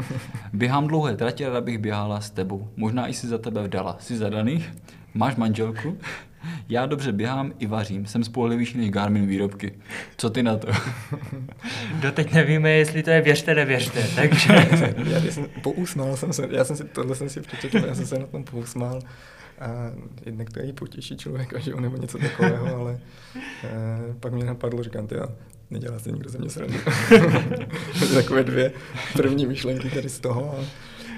běhám dlouhé tratě, ráda bych běhala s tebou. Možná i si za tebe vdala. Jsi zadaný? Máš manželku? Já dobře běhám i vařím. Jsem spolehlivější než Garmin výrobky. Co ty na to? *laughs* Doteď nevíme, jestli to je věřte, nevěřte, takže... *laughs* já jsem, pousmál jsem se, já jsem si, tohle jsem si přečetl, já jsem se na tom pousmál. A jednak to je i potěší člověka, že on nebo něco takového, ale eh, pak mě napadlo, říkám, ty nedělá se nikdo ze mě srandu. *laughs* Takové dvě první myšlenky tady z toho. A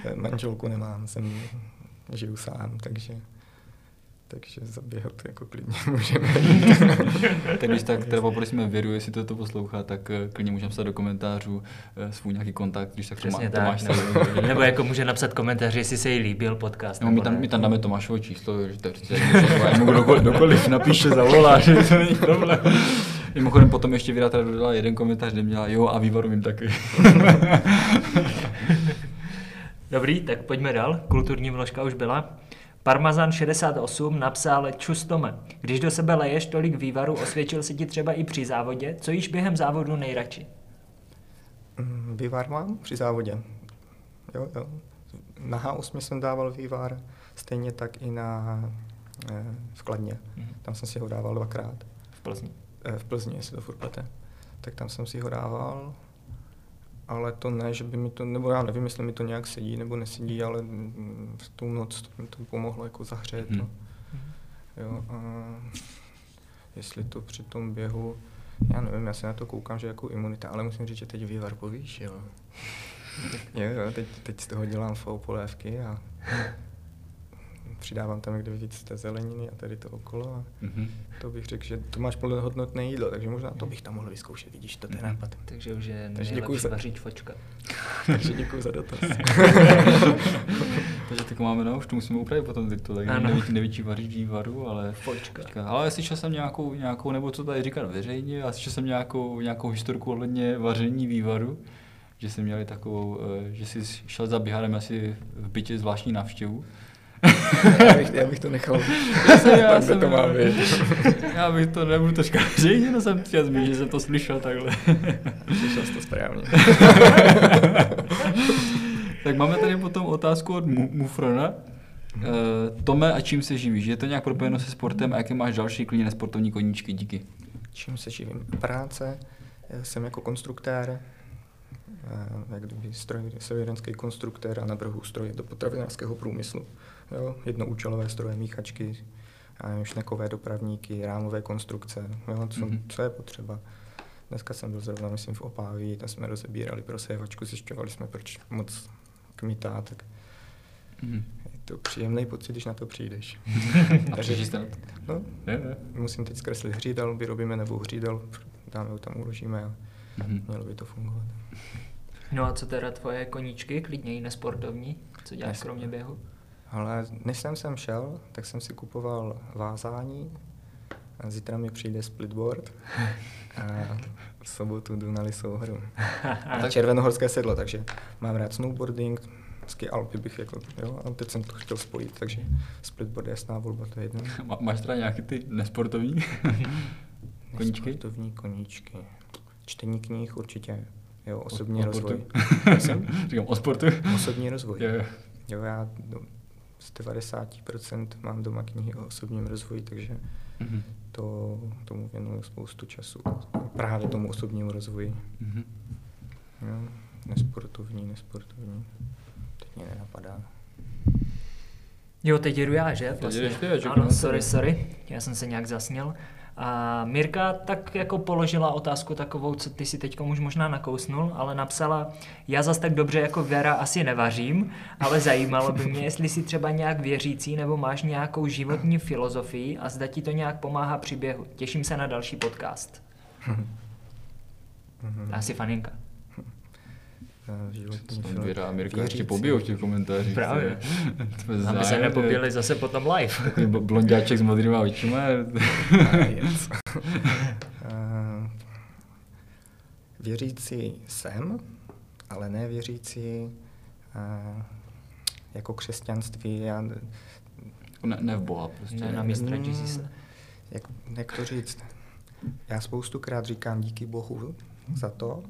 eh, manželku nemám, jsem, žiju sám, takže takže zaběhat jako klidně *laughs* můžeme. tak když tak teda poprosíme Věru, jestli to, to poslouchá, tak eh, klidně můžeme psat do komentářů eh, svůj nějaký kontakt, když tak Přesně to, má, tak. to máš Nebo, nebo jako může napsat komentář, jestli se jí líbil podcast. Nebo my nebo tam, ne. my tam dáme Tomášovo číslo, že to je přece *laughs* jako dokoliv, dokoliv napíše, zavolá, že to není problém. Mimochodem potom ještě Věra teda dodala jeden komentář, kde měla jo a vývaru jim taky. *laughs* Dobrý, tak pojďme dál. Kulturní vložka už byla. Parmazan 68 napsal Čustome. Když do sebe leješ tolik vývaru, osvědčil se ti třeba i při závodě, co již během závodu nejradši? Mm, Vývar mám při závodě. Jo, jo. Na H8 jsem dával vývar, stejně tak i na eh, v Kladně. Mhm. Tam jsem si ho dával dvakrát. V Plzni. Eh, v Plzni, jestli to furt plete. Tak tam jsem si ho dával, ale to ne, že by mi to, nebo já nevím, jestli mi to nějak sedí nebo nesedí, ale v tu noc to mi to pomohlo jako zahřet. Mhm. No. Jo, a jestli to při tom běhu, já nevím, já se na to koukám, že jako imunita, ale musím říct, že teď vývar povýšil. *laughs* jo, jo, teď, teď z toho dělám fou polévky a přidávám tam někde víc té zeleniny a tady to okolo a Mhm. to bych řekl, že to máš plnohodnotné jídlo, takže možná to bych tam mohl vyzkoušet, vidíš, to je Mhm. nápad. Takže už je Takže děkuju nejlepší za- vařit fočka. *laughs* takže děkuji za dotaz. *laughs* Takže tak máme, no, už to musíme upravit potom tyto, tak Ano. nevětší, nevětší vařit vývaru, ale Fočka. Počkej, ale slyšel jsem nějakou, nějakou, nebo co tady říkat veřejně, já slyšel jsem nějakou, nějakou historku ohledně vaření vývaru, že jsi měli takovou, eh, že jsi šel za běhárem asi v bytě zvláštní návštěvu. *laughs* já, bych, já bych to nechal, já by to má být. *laughs* já bych to nebudu *laughs* to říkat veřejně, no jsem chtěl zmínit, že jsem to slyšel takhle. Slyšel jsi to správně. tak máme tady potom otázku od Mu- Mufrona. Uh, Tome, a čím se živíš? Je to nějak propojeno se sportem a jaké máš další klidně nesportovní koníčky? Díky. Čím se živím? Práce, eh, jsem jako konstruktér, eh, jak kdyby stroj, strojírenský konstruktér a navrhu stroje do potravinářského průmyslu. Jo, jednoúčelové stroje, míchačky, nevím, šnekové dopravníky, rámové konstrukce, jo, co, Mhm. co je potřeba. Dneska jsem byl zrovna, myslím, v Opáví, tam jsme rozebírali prosévačku, zjišťovali jsme, proč moc kmitá, tak Mhm. je to příjemný pocit, když na to přijdeš. *laughs* A na to? No, Ne, ne. musím teď zkreslit hřídel, vyrobíme novou hřídel, dáme ho tam, uložíme a Mhm. mělo by to fungovat. No a co teda tvoje koníčky, klidně i nesportovní? Co děláš Nes- kromě běhu? Ale než jsem sem šel, tak jsem si kupoval vázání. Zítra mi přijde splitboard. A v sobotu jdu na Lisou horu. *laughs* A červenohorské sedlo, takže mám rád snowboarding, ski Alpy bych jako, jo, a teď jsem to chtěl spojit, takže splitboard je jasná volba, to je jedno. *laughs* Má, máš teda nějaký ty nesportovní? *laughs* Koníčky? Nesportovní koníčky. Čtení knih určitě, jo, osobní o rozvoj. sportu? Jsem? Říkám o sportu. Osobní rozvoj. Jo, jo. Jo, já do, z 90% mám doma knihy o osobním rozvoji, takže Mhm. to, tomu věnuju spoustu času. Právě tomu osobnímu rozvoji. Mhm. Jo, nesportovní, nesportovní. Teď mě nenapadá. Jo, teď jedu já, že? Teď jedeš ty, ano, sorry, sorry, já jsem se nějak zasněl. A Mirka tak jako položila otázku takovou, co ty si teď už možná nakousnul, ale napsala, já zas tak dobře jako Věra asi nevařím, ale zajímalo by mě, jestli si třeba nějak věřící nebo máš nějakou životní filozofii a zda ti to nějak pomáhá při běhu. Těším se na další podcast. *laughs* Asi faninka. Eh, životní film. Věra a Mirka ještě Věřící. pobijou v těch komentářích. Právě. To je Aby se zájem, nepoběli zase potom live. *laughs* Takový bl- blonďáček s modrýma očima. *laughs* Yes. Eh, věřící jsem, ale ne věřící eh, jako křesťanství. Já, ne, ne v Boha prostě. Ne na mistra Mm, Jezusa. Jak, jak to říct? Já spoustukrát říkám díky Bohu za to,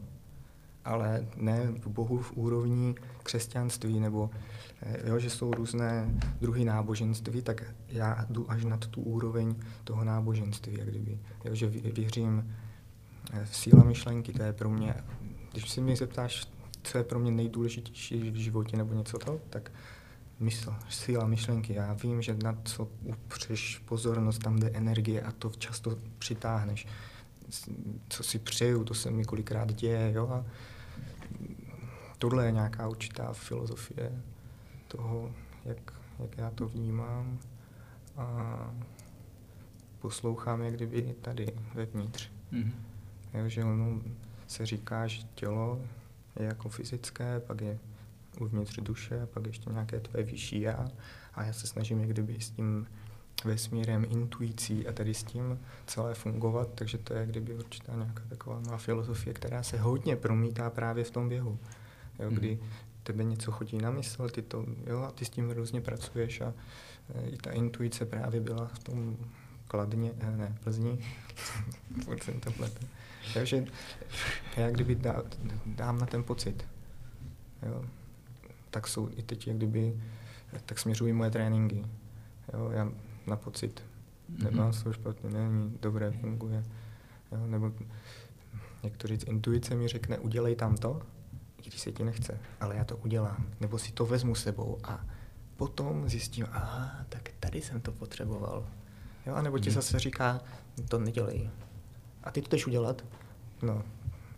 ale ne v Bohu v úrovni křesťanství, nebo eh, jo, že jsou různé druhy náboženství, tak já jdu až nad tu úroveň toho náboženství, jak kdyby. Jo, že vě- věřím eh, v síla myšlenky, to je pro mě, když si mě zeptáš, co je pro mě nejdůležitější v životě nebo něco to, tak mysl, síla myšlenky. Já vím, že na co upřeš pozornost, tam jde energie a to často přitáhneš. Co si přeju, to se mi kolikrát děje, jo, a tohle je nějaká určitá filozofie toho, jak, jak já to vnímám a poslouchám, jak kdyby tady vevnitř. Mhm. Jo, že ono se říká, že tělo je jako fyzické, pak je uvnitř duše, pak ještě nějaké tvé vyšší já. A já se snažím jak kdyby s tím vesmírem, intuicí a tady s tím celé fungovat, takže to je kdyby určitá nějaká taková má filozofie, která se hodně promítá právě v tom běhu. Jo, kdy tebe něco chodí na mysl, ty to, jo, a ty s tím různě pracuješ a e, i ta intuice právě byla v tom Kladně, eh, ne, Plzni, *laughs* furt jsem to pletu. Takže já kdyby dá, dám na ten pocit, jo, tak jsou i teď, jak kdyby, tak směřují moje tréninky. Jo, já na pocit. Nemám to špatně, není, dobré, funguje. Jo, nebo jak to říct, intuice mi řekne, udělej tam to, i když se ti nechce, ale já to udělám. Nebo si to vezmu sebou a potom zjistím, a tak tady jsem to potřeboval. Jo, a nebo ti zase říká, to nedělej. A ty to jdeš udělat? No,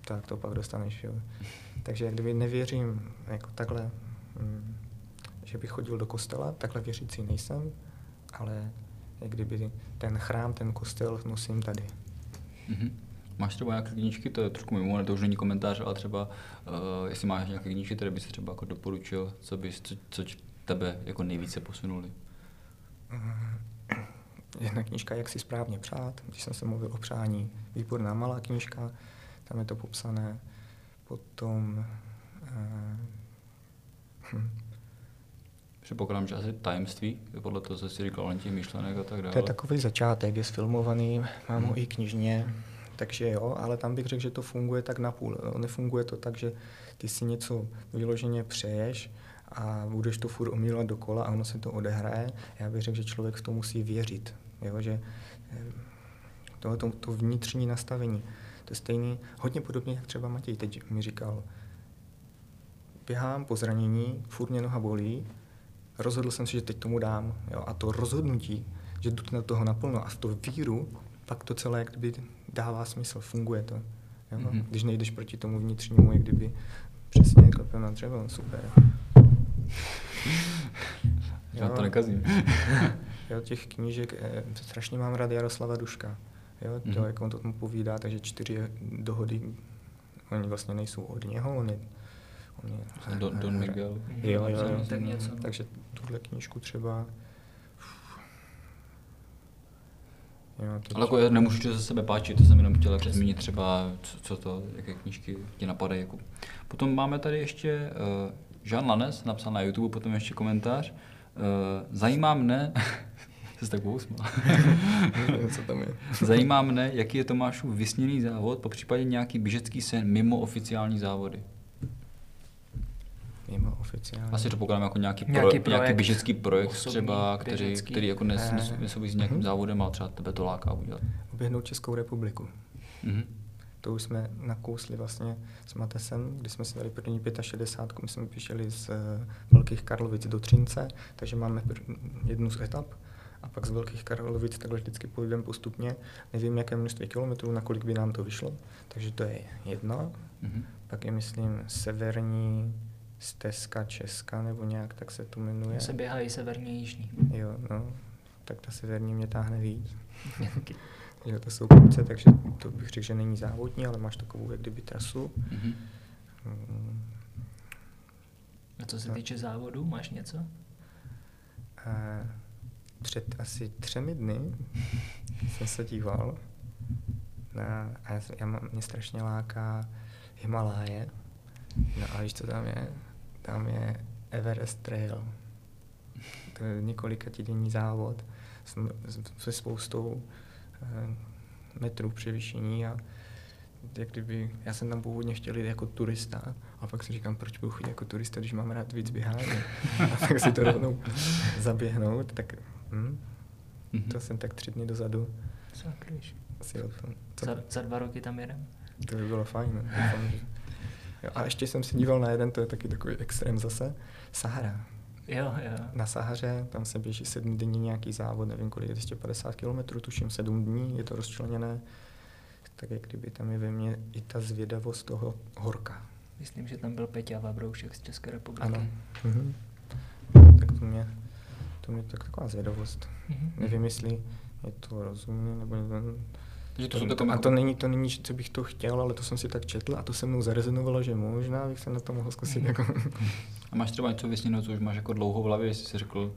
tak to pak dostaneš, jo. Takže jak kdyby nevěřím jako takhle, mm, že bych chodil do kostela, takhle věřící nejsem, ale jak kdyby ten chrám, ten kostel nosím tady. Mhm. Máš třeba nějaké knížky, to je trošku mimo, ne, to už není komentář, ale třeba, uh, jestli máš nějaké knížky, které bys třeba jako doporučil, co bys, co, co tebe jako nejvíce posunuli? *clears throat* Jedna knížka, jak si správně přát, když jsem se mluvil o přání, výborná malá knížka, tam je to popsané. Potom eh, hm, Předpokládám, že asi tajemství, podle toho, co jsi říkal, těch myšlenek a tak dále. To je takový začátek, je sfilmovaný, mám ho i knižně, takže jo, ale tam bych řekl, že to funguje tak napůl. Nefunguje to tak, že ty si něco vyloženě přeješ a budeš to furt omílat dokola a ono se to odehraje. Já bych řekl, že člověk v to musí věřit, jo, že eh, to, to, to vnitřní nastavení, to je stejný, hodně podobně, jak třeba Matěj teď mi říkal, běhám po zranění, furt mě noha bolí, rozhodl jsem si, že teď tomu dám. Jo? A to rozhodnutí, že jdu na toho naplno a v to víru, pak to celé jak kdyby dává smysl, funguje to. Jo? Mhm. Mm-hmm. Když nejdeš proti tomu vnitřnímu, jak kdyby přesně klepem na dřevo, super. *laughs* Já to nekazím. jo, těch knížek, eh, strašně mám rád Jaroslava Duška. Jo, to, Mhm. mm-hmm. jak on to tomu povídá, takže čtyři dohody, oni vlastně nejsou od něho, on je Don, Don Miguel. Jo, jo, jo. Tak něco. Takže tuhle knížku třeba... Jo, teď... Ale jako já nemůžu to ze sebe páčit, to jsem jenom chtěl jako zmínit třeba, co, co to, jaké knížky ti napadají. Jako. Potom máme tady ještě uh, Jean Lanes, napsal na YouTube, potom ještě komentář. Uh, zajímá mne, *laughs* jsi tak pousmál. Co tam je? *laughs* Zajímá mne, jaký je Tomášův vysněný závod, po případě nějaký běžecký sen mimo oficiální závody. Mimo oficiálně. Asi to pokládám jako nějaký, Nějaký pro, nějaký projekt, běžecký projekt osobní, třeba, který, běžecký. který jako nes, Eh. nes, nesouvisí s nějakým Mhm. závodem, ale třeba tebe to láká udělat. Oběhnout Českou republiku. Mhm. To už jsme nakousli vlastně s Matesem, kdy jsme si dali první 65, my jsme přišli z eh, Velkých Karlovic do Třince, takže máme jednu z etap a pak z Velkých Karlovic takhle vždycky půjdeme postupně. Nevím, jaké množství kilometrů, na kolik by nám to vyšlo, takže to je jedno. Mhm. Pak je, myslím, severní stezka Česka, nebo nějak tak se to jmenuje. Se běhají severně jižní. Jo, no, tak ta severní mě táhne víc. *laughs* jo, to jsou kopce, takže to bych řekl, že není závodní, ale máš takovou jak kdyby trasu. Mhm. Mm, A co se týče závodu, máš něco? A před asi třemi dny *laughs* jsem se díval na, a já, já mám, mě strašně láká Himaláje. No a víš, co tam je? Tam je Everest Trail. To je několika týdenní závod se spoustou eh, metrů převýšení a jak kdyby, já jsem tam původně chtěl jít jako turista a pak si říkám, proč budu chodit jako turista, když mám rád víc běhání. a tak si to rovnou zaběhnout, tak hm, Mhm. to jsem tak tři dny dozadu Sakryš. si o tom. To, Za, za dva roky tam jedem. to by bylo fajn. Doufám, že- Jo, a ještě jsem si díval na jeden, to je taky takový extrém zase, Sahara. Jo, jo. Na Sahaře, tam se běží sedm dní nějaký závod, nevím kolik, je 250 km, tuším sedm dní, je to rozčleněné. Tak jak kdyby tam je ve mně i ta zvědavost toho horka. Myslím, že tam byl Peťa Vabroušek z České republiky. Ano. Mhm. Tak to mě, to mě tak taková zvědavost. Mhm. Nevím, jestli je to rozumné, nebo nevím. Takže to jsou to, takové a jako- to není, to není, že co bych to chtěl, ale to jsem si tak četl a to se mnou zarezonovalo, že možná bych se na to mohl zkusit. Jako. A máš třeba něco vysněno, co už máš jako dlouho v hlavě, jestli jsi řekl,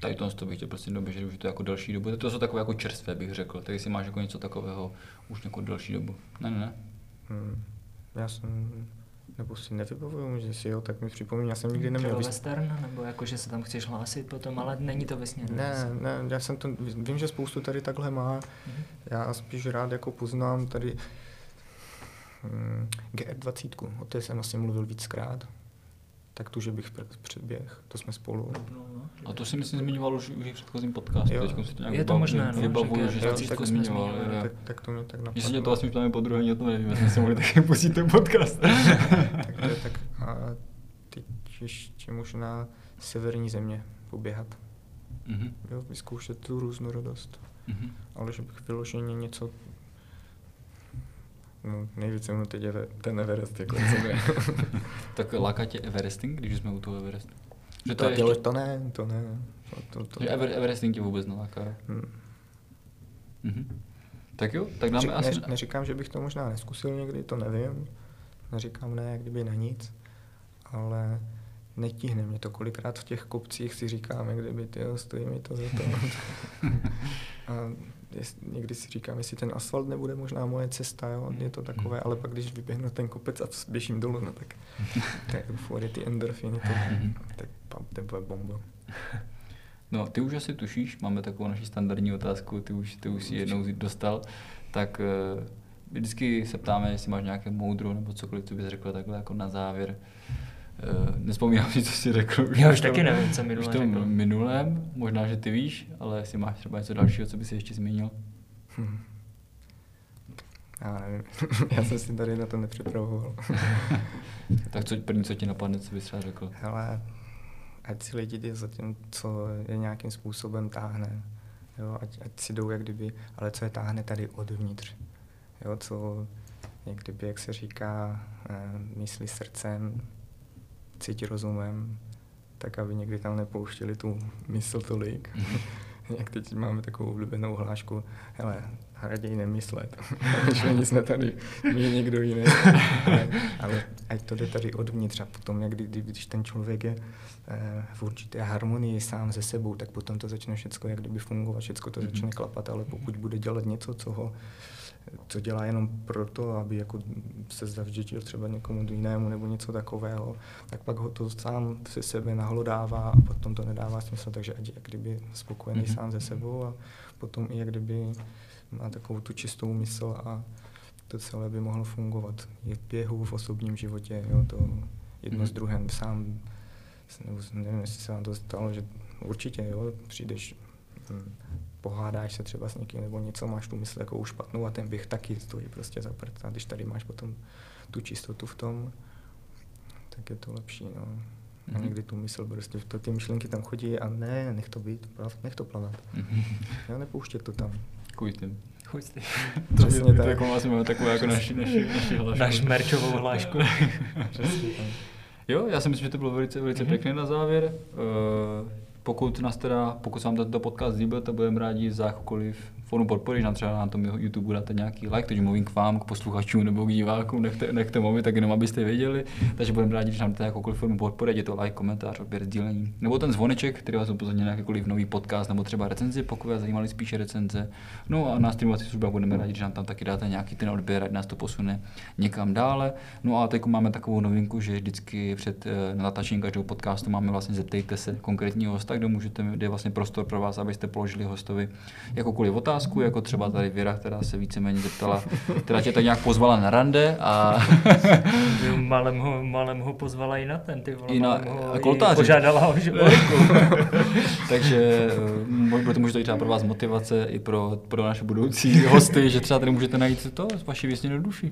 tady to, to bych chtěl prostě doběžet, už je to jako delší dobu. To jsou takové jako čerstvé, bych řekl. Tak jestli máš jako něco takového už jako delší dobu. Ne, ne, ne. Hmm. Já jsem, nebo si nevybavuju, že si jo, tak mi připomíná, já jsem nikdy Třeba neměl. vys- western, nebo jako, že se tam chceš hlásit potom, ale není to vysněné. Ne, ne, já jsem to, vím, že spoustu tady takhle má. Mhm. Já spíš rád jako poznám tady hmm, GR20, o té jsem asi mluvil víckrát. Tak tu, že bych předběh, to jsme spolu. No, no. A to si myslím zmiňoval už už v předchozím podcastu. Jo. Teď si to nějak Je to možné, no, vybavuju, že že, GR20 jsi to zmiňoval. Tak, tak to mě tak napadlo. Že se tě to vlastně ptáme po druhé, ani o tom nevím, jestli jsme mohli taky pustit ten podcast. *laughs* tak, to je tak a teď ještě možná severní země poběhat. Mhm, Jo, vyzkoušet tu různorodost. mhm. Ale že bych vyloženě něco... No, nejvíce mnou teď je ten Everest, jako. *laughs* Tak láká tě Everesting, když jsme u toho Everestu? Že to, to, je to, ještě, to ne, to ne. To, to, to, že Ever, Everesting tě vůbec neláká. Hmm. Mhm. Tak jo, tak dáme Řek- asi... ne, neříkám, že bych to možná neskusil někdy, to nevím. Neříkám ne, jak kdyby na nic. Ale netíhne mě to. Kolikrát v těch kopcích si říkám, jak kdyby ty stojí mi to za to. *laughs* A jest, někdy si říkám, jestli ten asfalt nebude možná moje cesta, jo? je to takové, ale pak když vyběhnu ten kopec a běžím dolů, no tak *laughs* to je euforie, ty endorfiny, to, Mhm. tak to bude bomba. *laughs* No, ty už asi tušíš, máme takovou naši standardní otázku, ty už, ty už si jednou dostal, tak eh, vždycky se ptáme, jestli máš nějaké moudro nebo cokoliv, co bys řekl takhle jako na závěr. Uh, nespomínám si, co jsi řekl. Já už v tom- taky nevím, co už minule tom řekl. minulém, možná, že ty víš, ale jestli máš třeba něco dalšího, co bys ještě zmínil. Hm. Já nevím, *laughs* já jsem si tady na to nepřipravoval. *laughs* tak co první, co ti napadne, co bys třeba řekl? Hele, ať si lidi jde za tím, co je nějakým způsobem táhne. Jo, ať, ať si jdou jak kdyby, ale co je táhne tady odvnitř. Jo, co jak kdyby, jak se říká, eh, myslí srdcem, cítí rozumem, tak aby někdy tam nepouštěli tu mysl tolik. *laughs* jak teď máme takovou oblíbenou hlášku, hele, raději nemyslet, *laughs* že jsme tady, my někdo jiný. ale, ale ať to jde tady odvnitř a potom, jak kdy, když ten člověk je eh, v určité harmonii sám se sebou, tak potom to začne všechno jak kdyby fungovat, všechno to začne klapat, ale pokud bude dělat něco, co ho co dělá jenom proto, aby jako se zavděčil třeba někomu jinému nebo něco takového, tak pak ho to sám se sebe nahlodává a potom to nedává smysl, takže ať jak kdyby spokojený Mhm. mm-hmm. sám ze sebou a potom i jak kdyby má takovou tu čistou mysl a to celé by mohlo fungovat. Je v běhu, v osobním životě, jo, to jedno Mhm. s druhým sám, nebo nevím, jestli se vám to stalo, že určitě, jo, přijdeš hm, pohádáš se třeba s někým nebo něco, máš tu mysl jako špatnou a ten běh taky stojí prostě za prd. A když tady máš potom tu čistotu v tom, tak je to lepší. No. A Mhm. někdy tu mysl prostě, to, ty myšlenky tam chodí a ne, nech to být, prav, nech to plavat. Mhm. Jo, nepouštět to tam. Kuj s tím. Chuť ty. Přesně to, to tak. jako vlastně máme takovou jako naši, naši, naši hlášku. Naš merčovou hlášku. *laughs* Přesně tak. Jo, já si myslím, že to bylo velice, velice Mhm. mm-hmm. pěkné na závěr. Uh, pokud nás teda, pokud se vám tento podcast líbil, tak budeme rádi za jakoukoliv formu podpory, že třeba na tom YouTube dáte nějaký like, takže mluvím k vám, k posluchačům nebo k divákům, nechte, nechte mluvit, tak jenom abyste věděli. Takže budeme rádi, když nám dáte jakoukoliv formu podpory, je to like, komentář, odběr, sdílení. Nebo ten zvoneček, který vás upozorní na jakýkoliv nový podcast nebo třeba recenzi, pokud vás zajímaly spíše recenze. No a na streamovací službách budeme rádi, když nám tam taky dáte nějaký ten odběr, ať nás to posune někam dále. No a teď máme takovou novinku, že vždycky před eh, natáčením každého podcastu máme vlastně zeptejte se konkrétního hosta, kde můžete, kde je vlastně prostor pro vás, abyste položili hostovi jakoukoliv otázku, jako třeba tady Věra, která se víceméně zeptala, která tě tak nějak pozvala na rande a... malem, ho, malem ho pozvala i na ten, ty vole, I na- ho a i koltáři. požádala o *laughs* Takže eh, bude to možná i třeba pro vás motivace i pro, pro naše budoucí hosty, že třeba tady můžete najít to z vaší věsně do duši.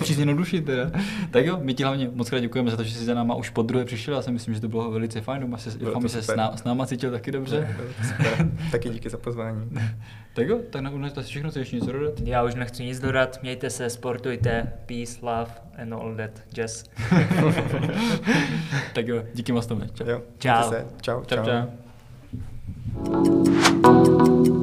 Přesně duši teda. Tak jo, my ti hlavně moc krát děkujeme za to, že jsi za náma už po druhé přišel. Já si myslím, že to bylo velice fajn. Doufám, že se s, super. ná, s náma cítil taky dobře. Super. *laughs* Taky díky za pozvání. *laughs* Tak jo, tak na to asi všechno, chceš ještě něco dodat? Já už nechci nic dodat, mějte se, sportujte, peace, love and all that jazz. *laughs* tak jo, díky moc Tome. Čau. Jo, Čau. Se. Čau, Čau, čau. čau.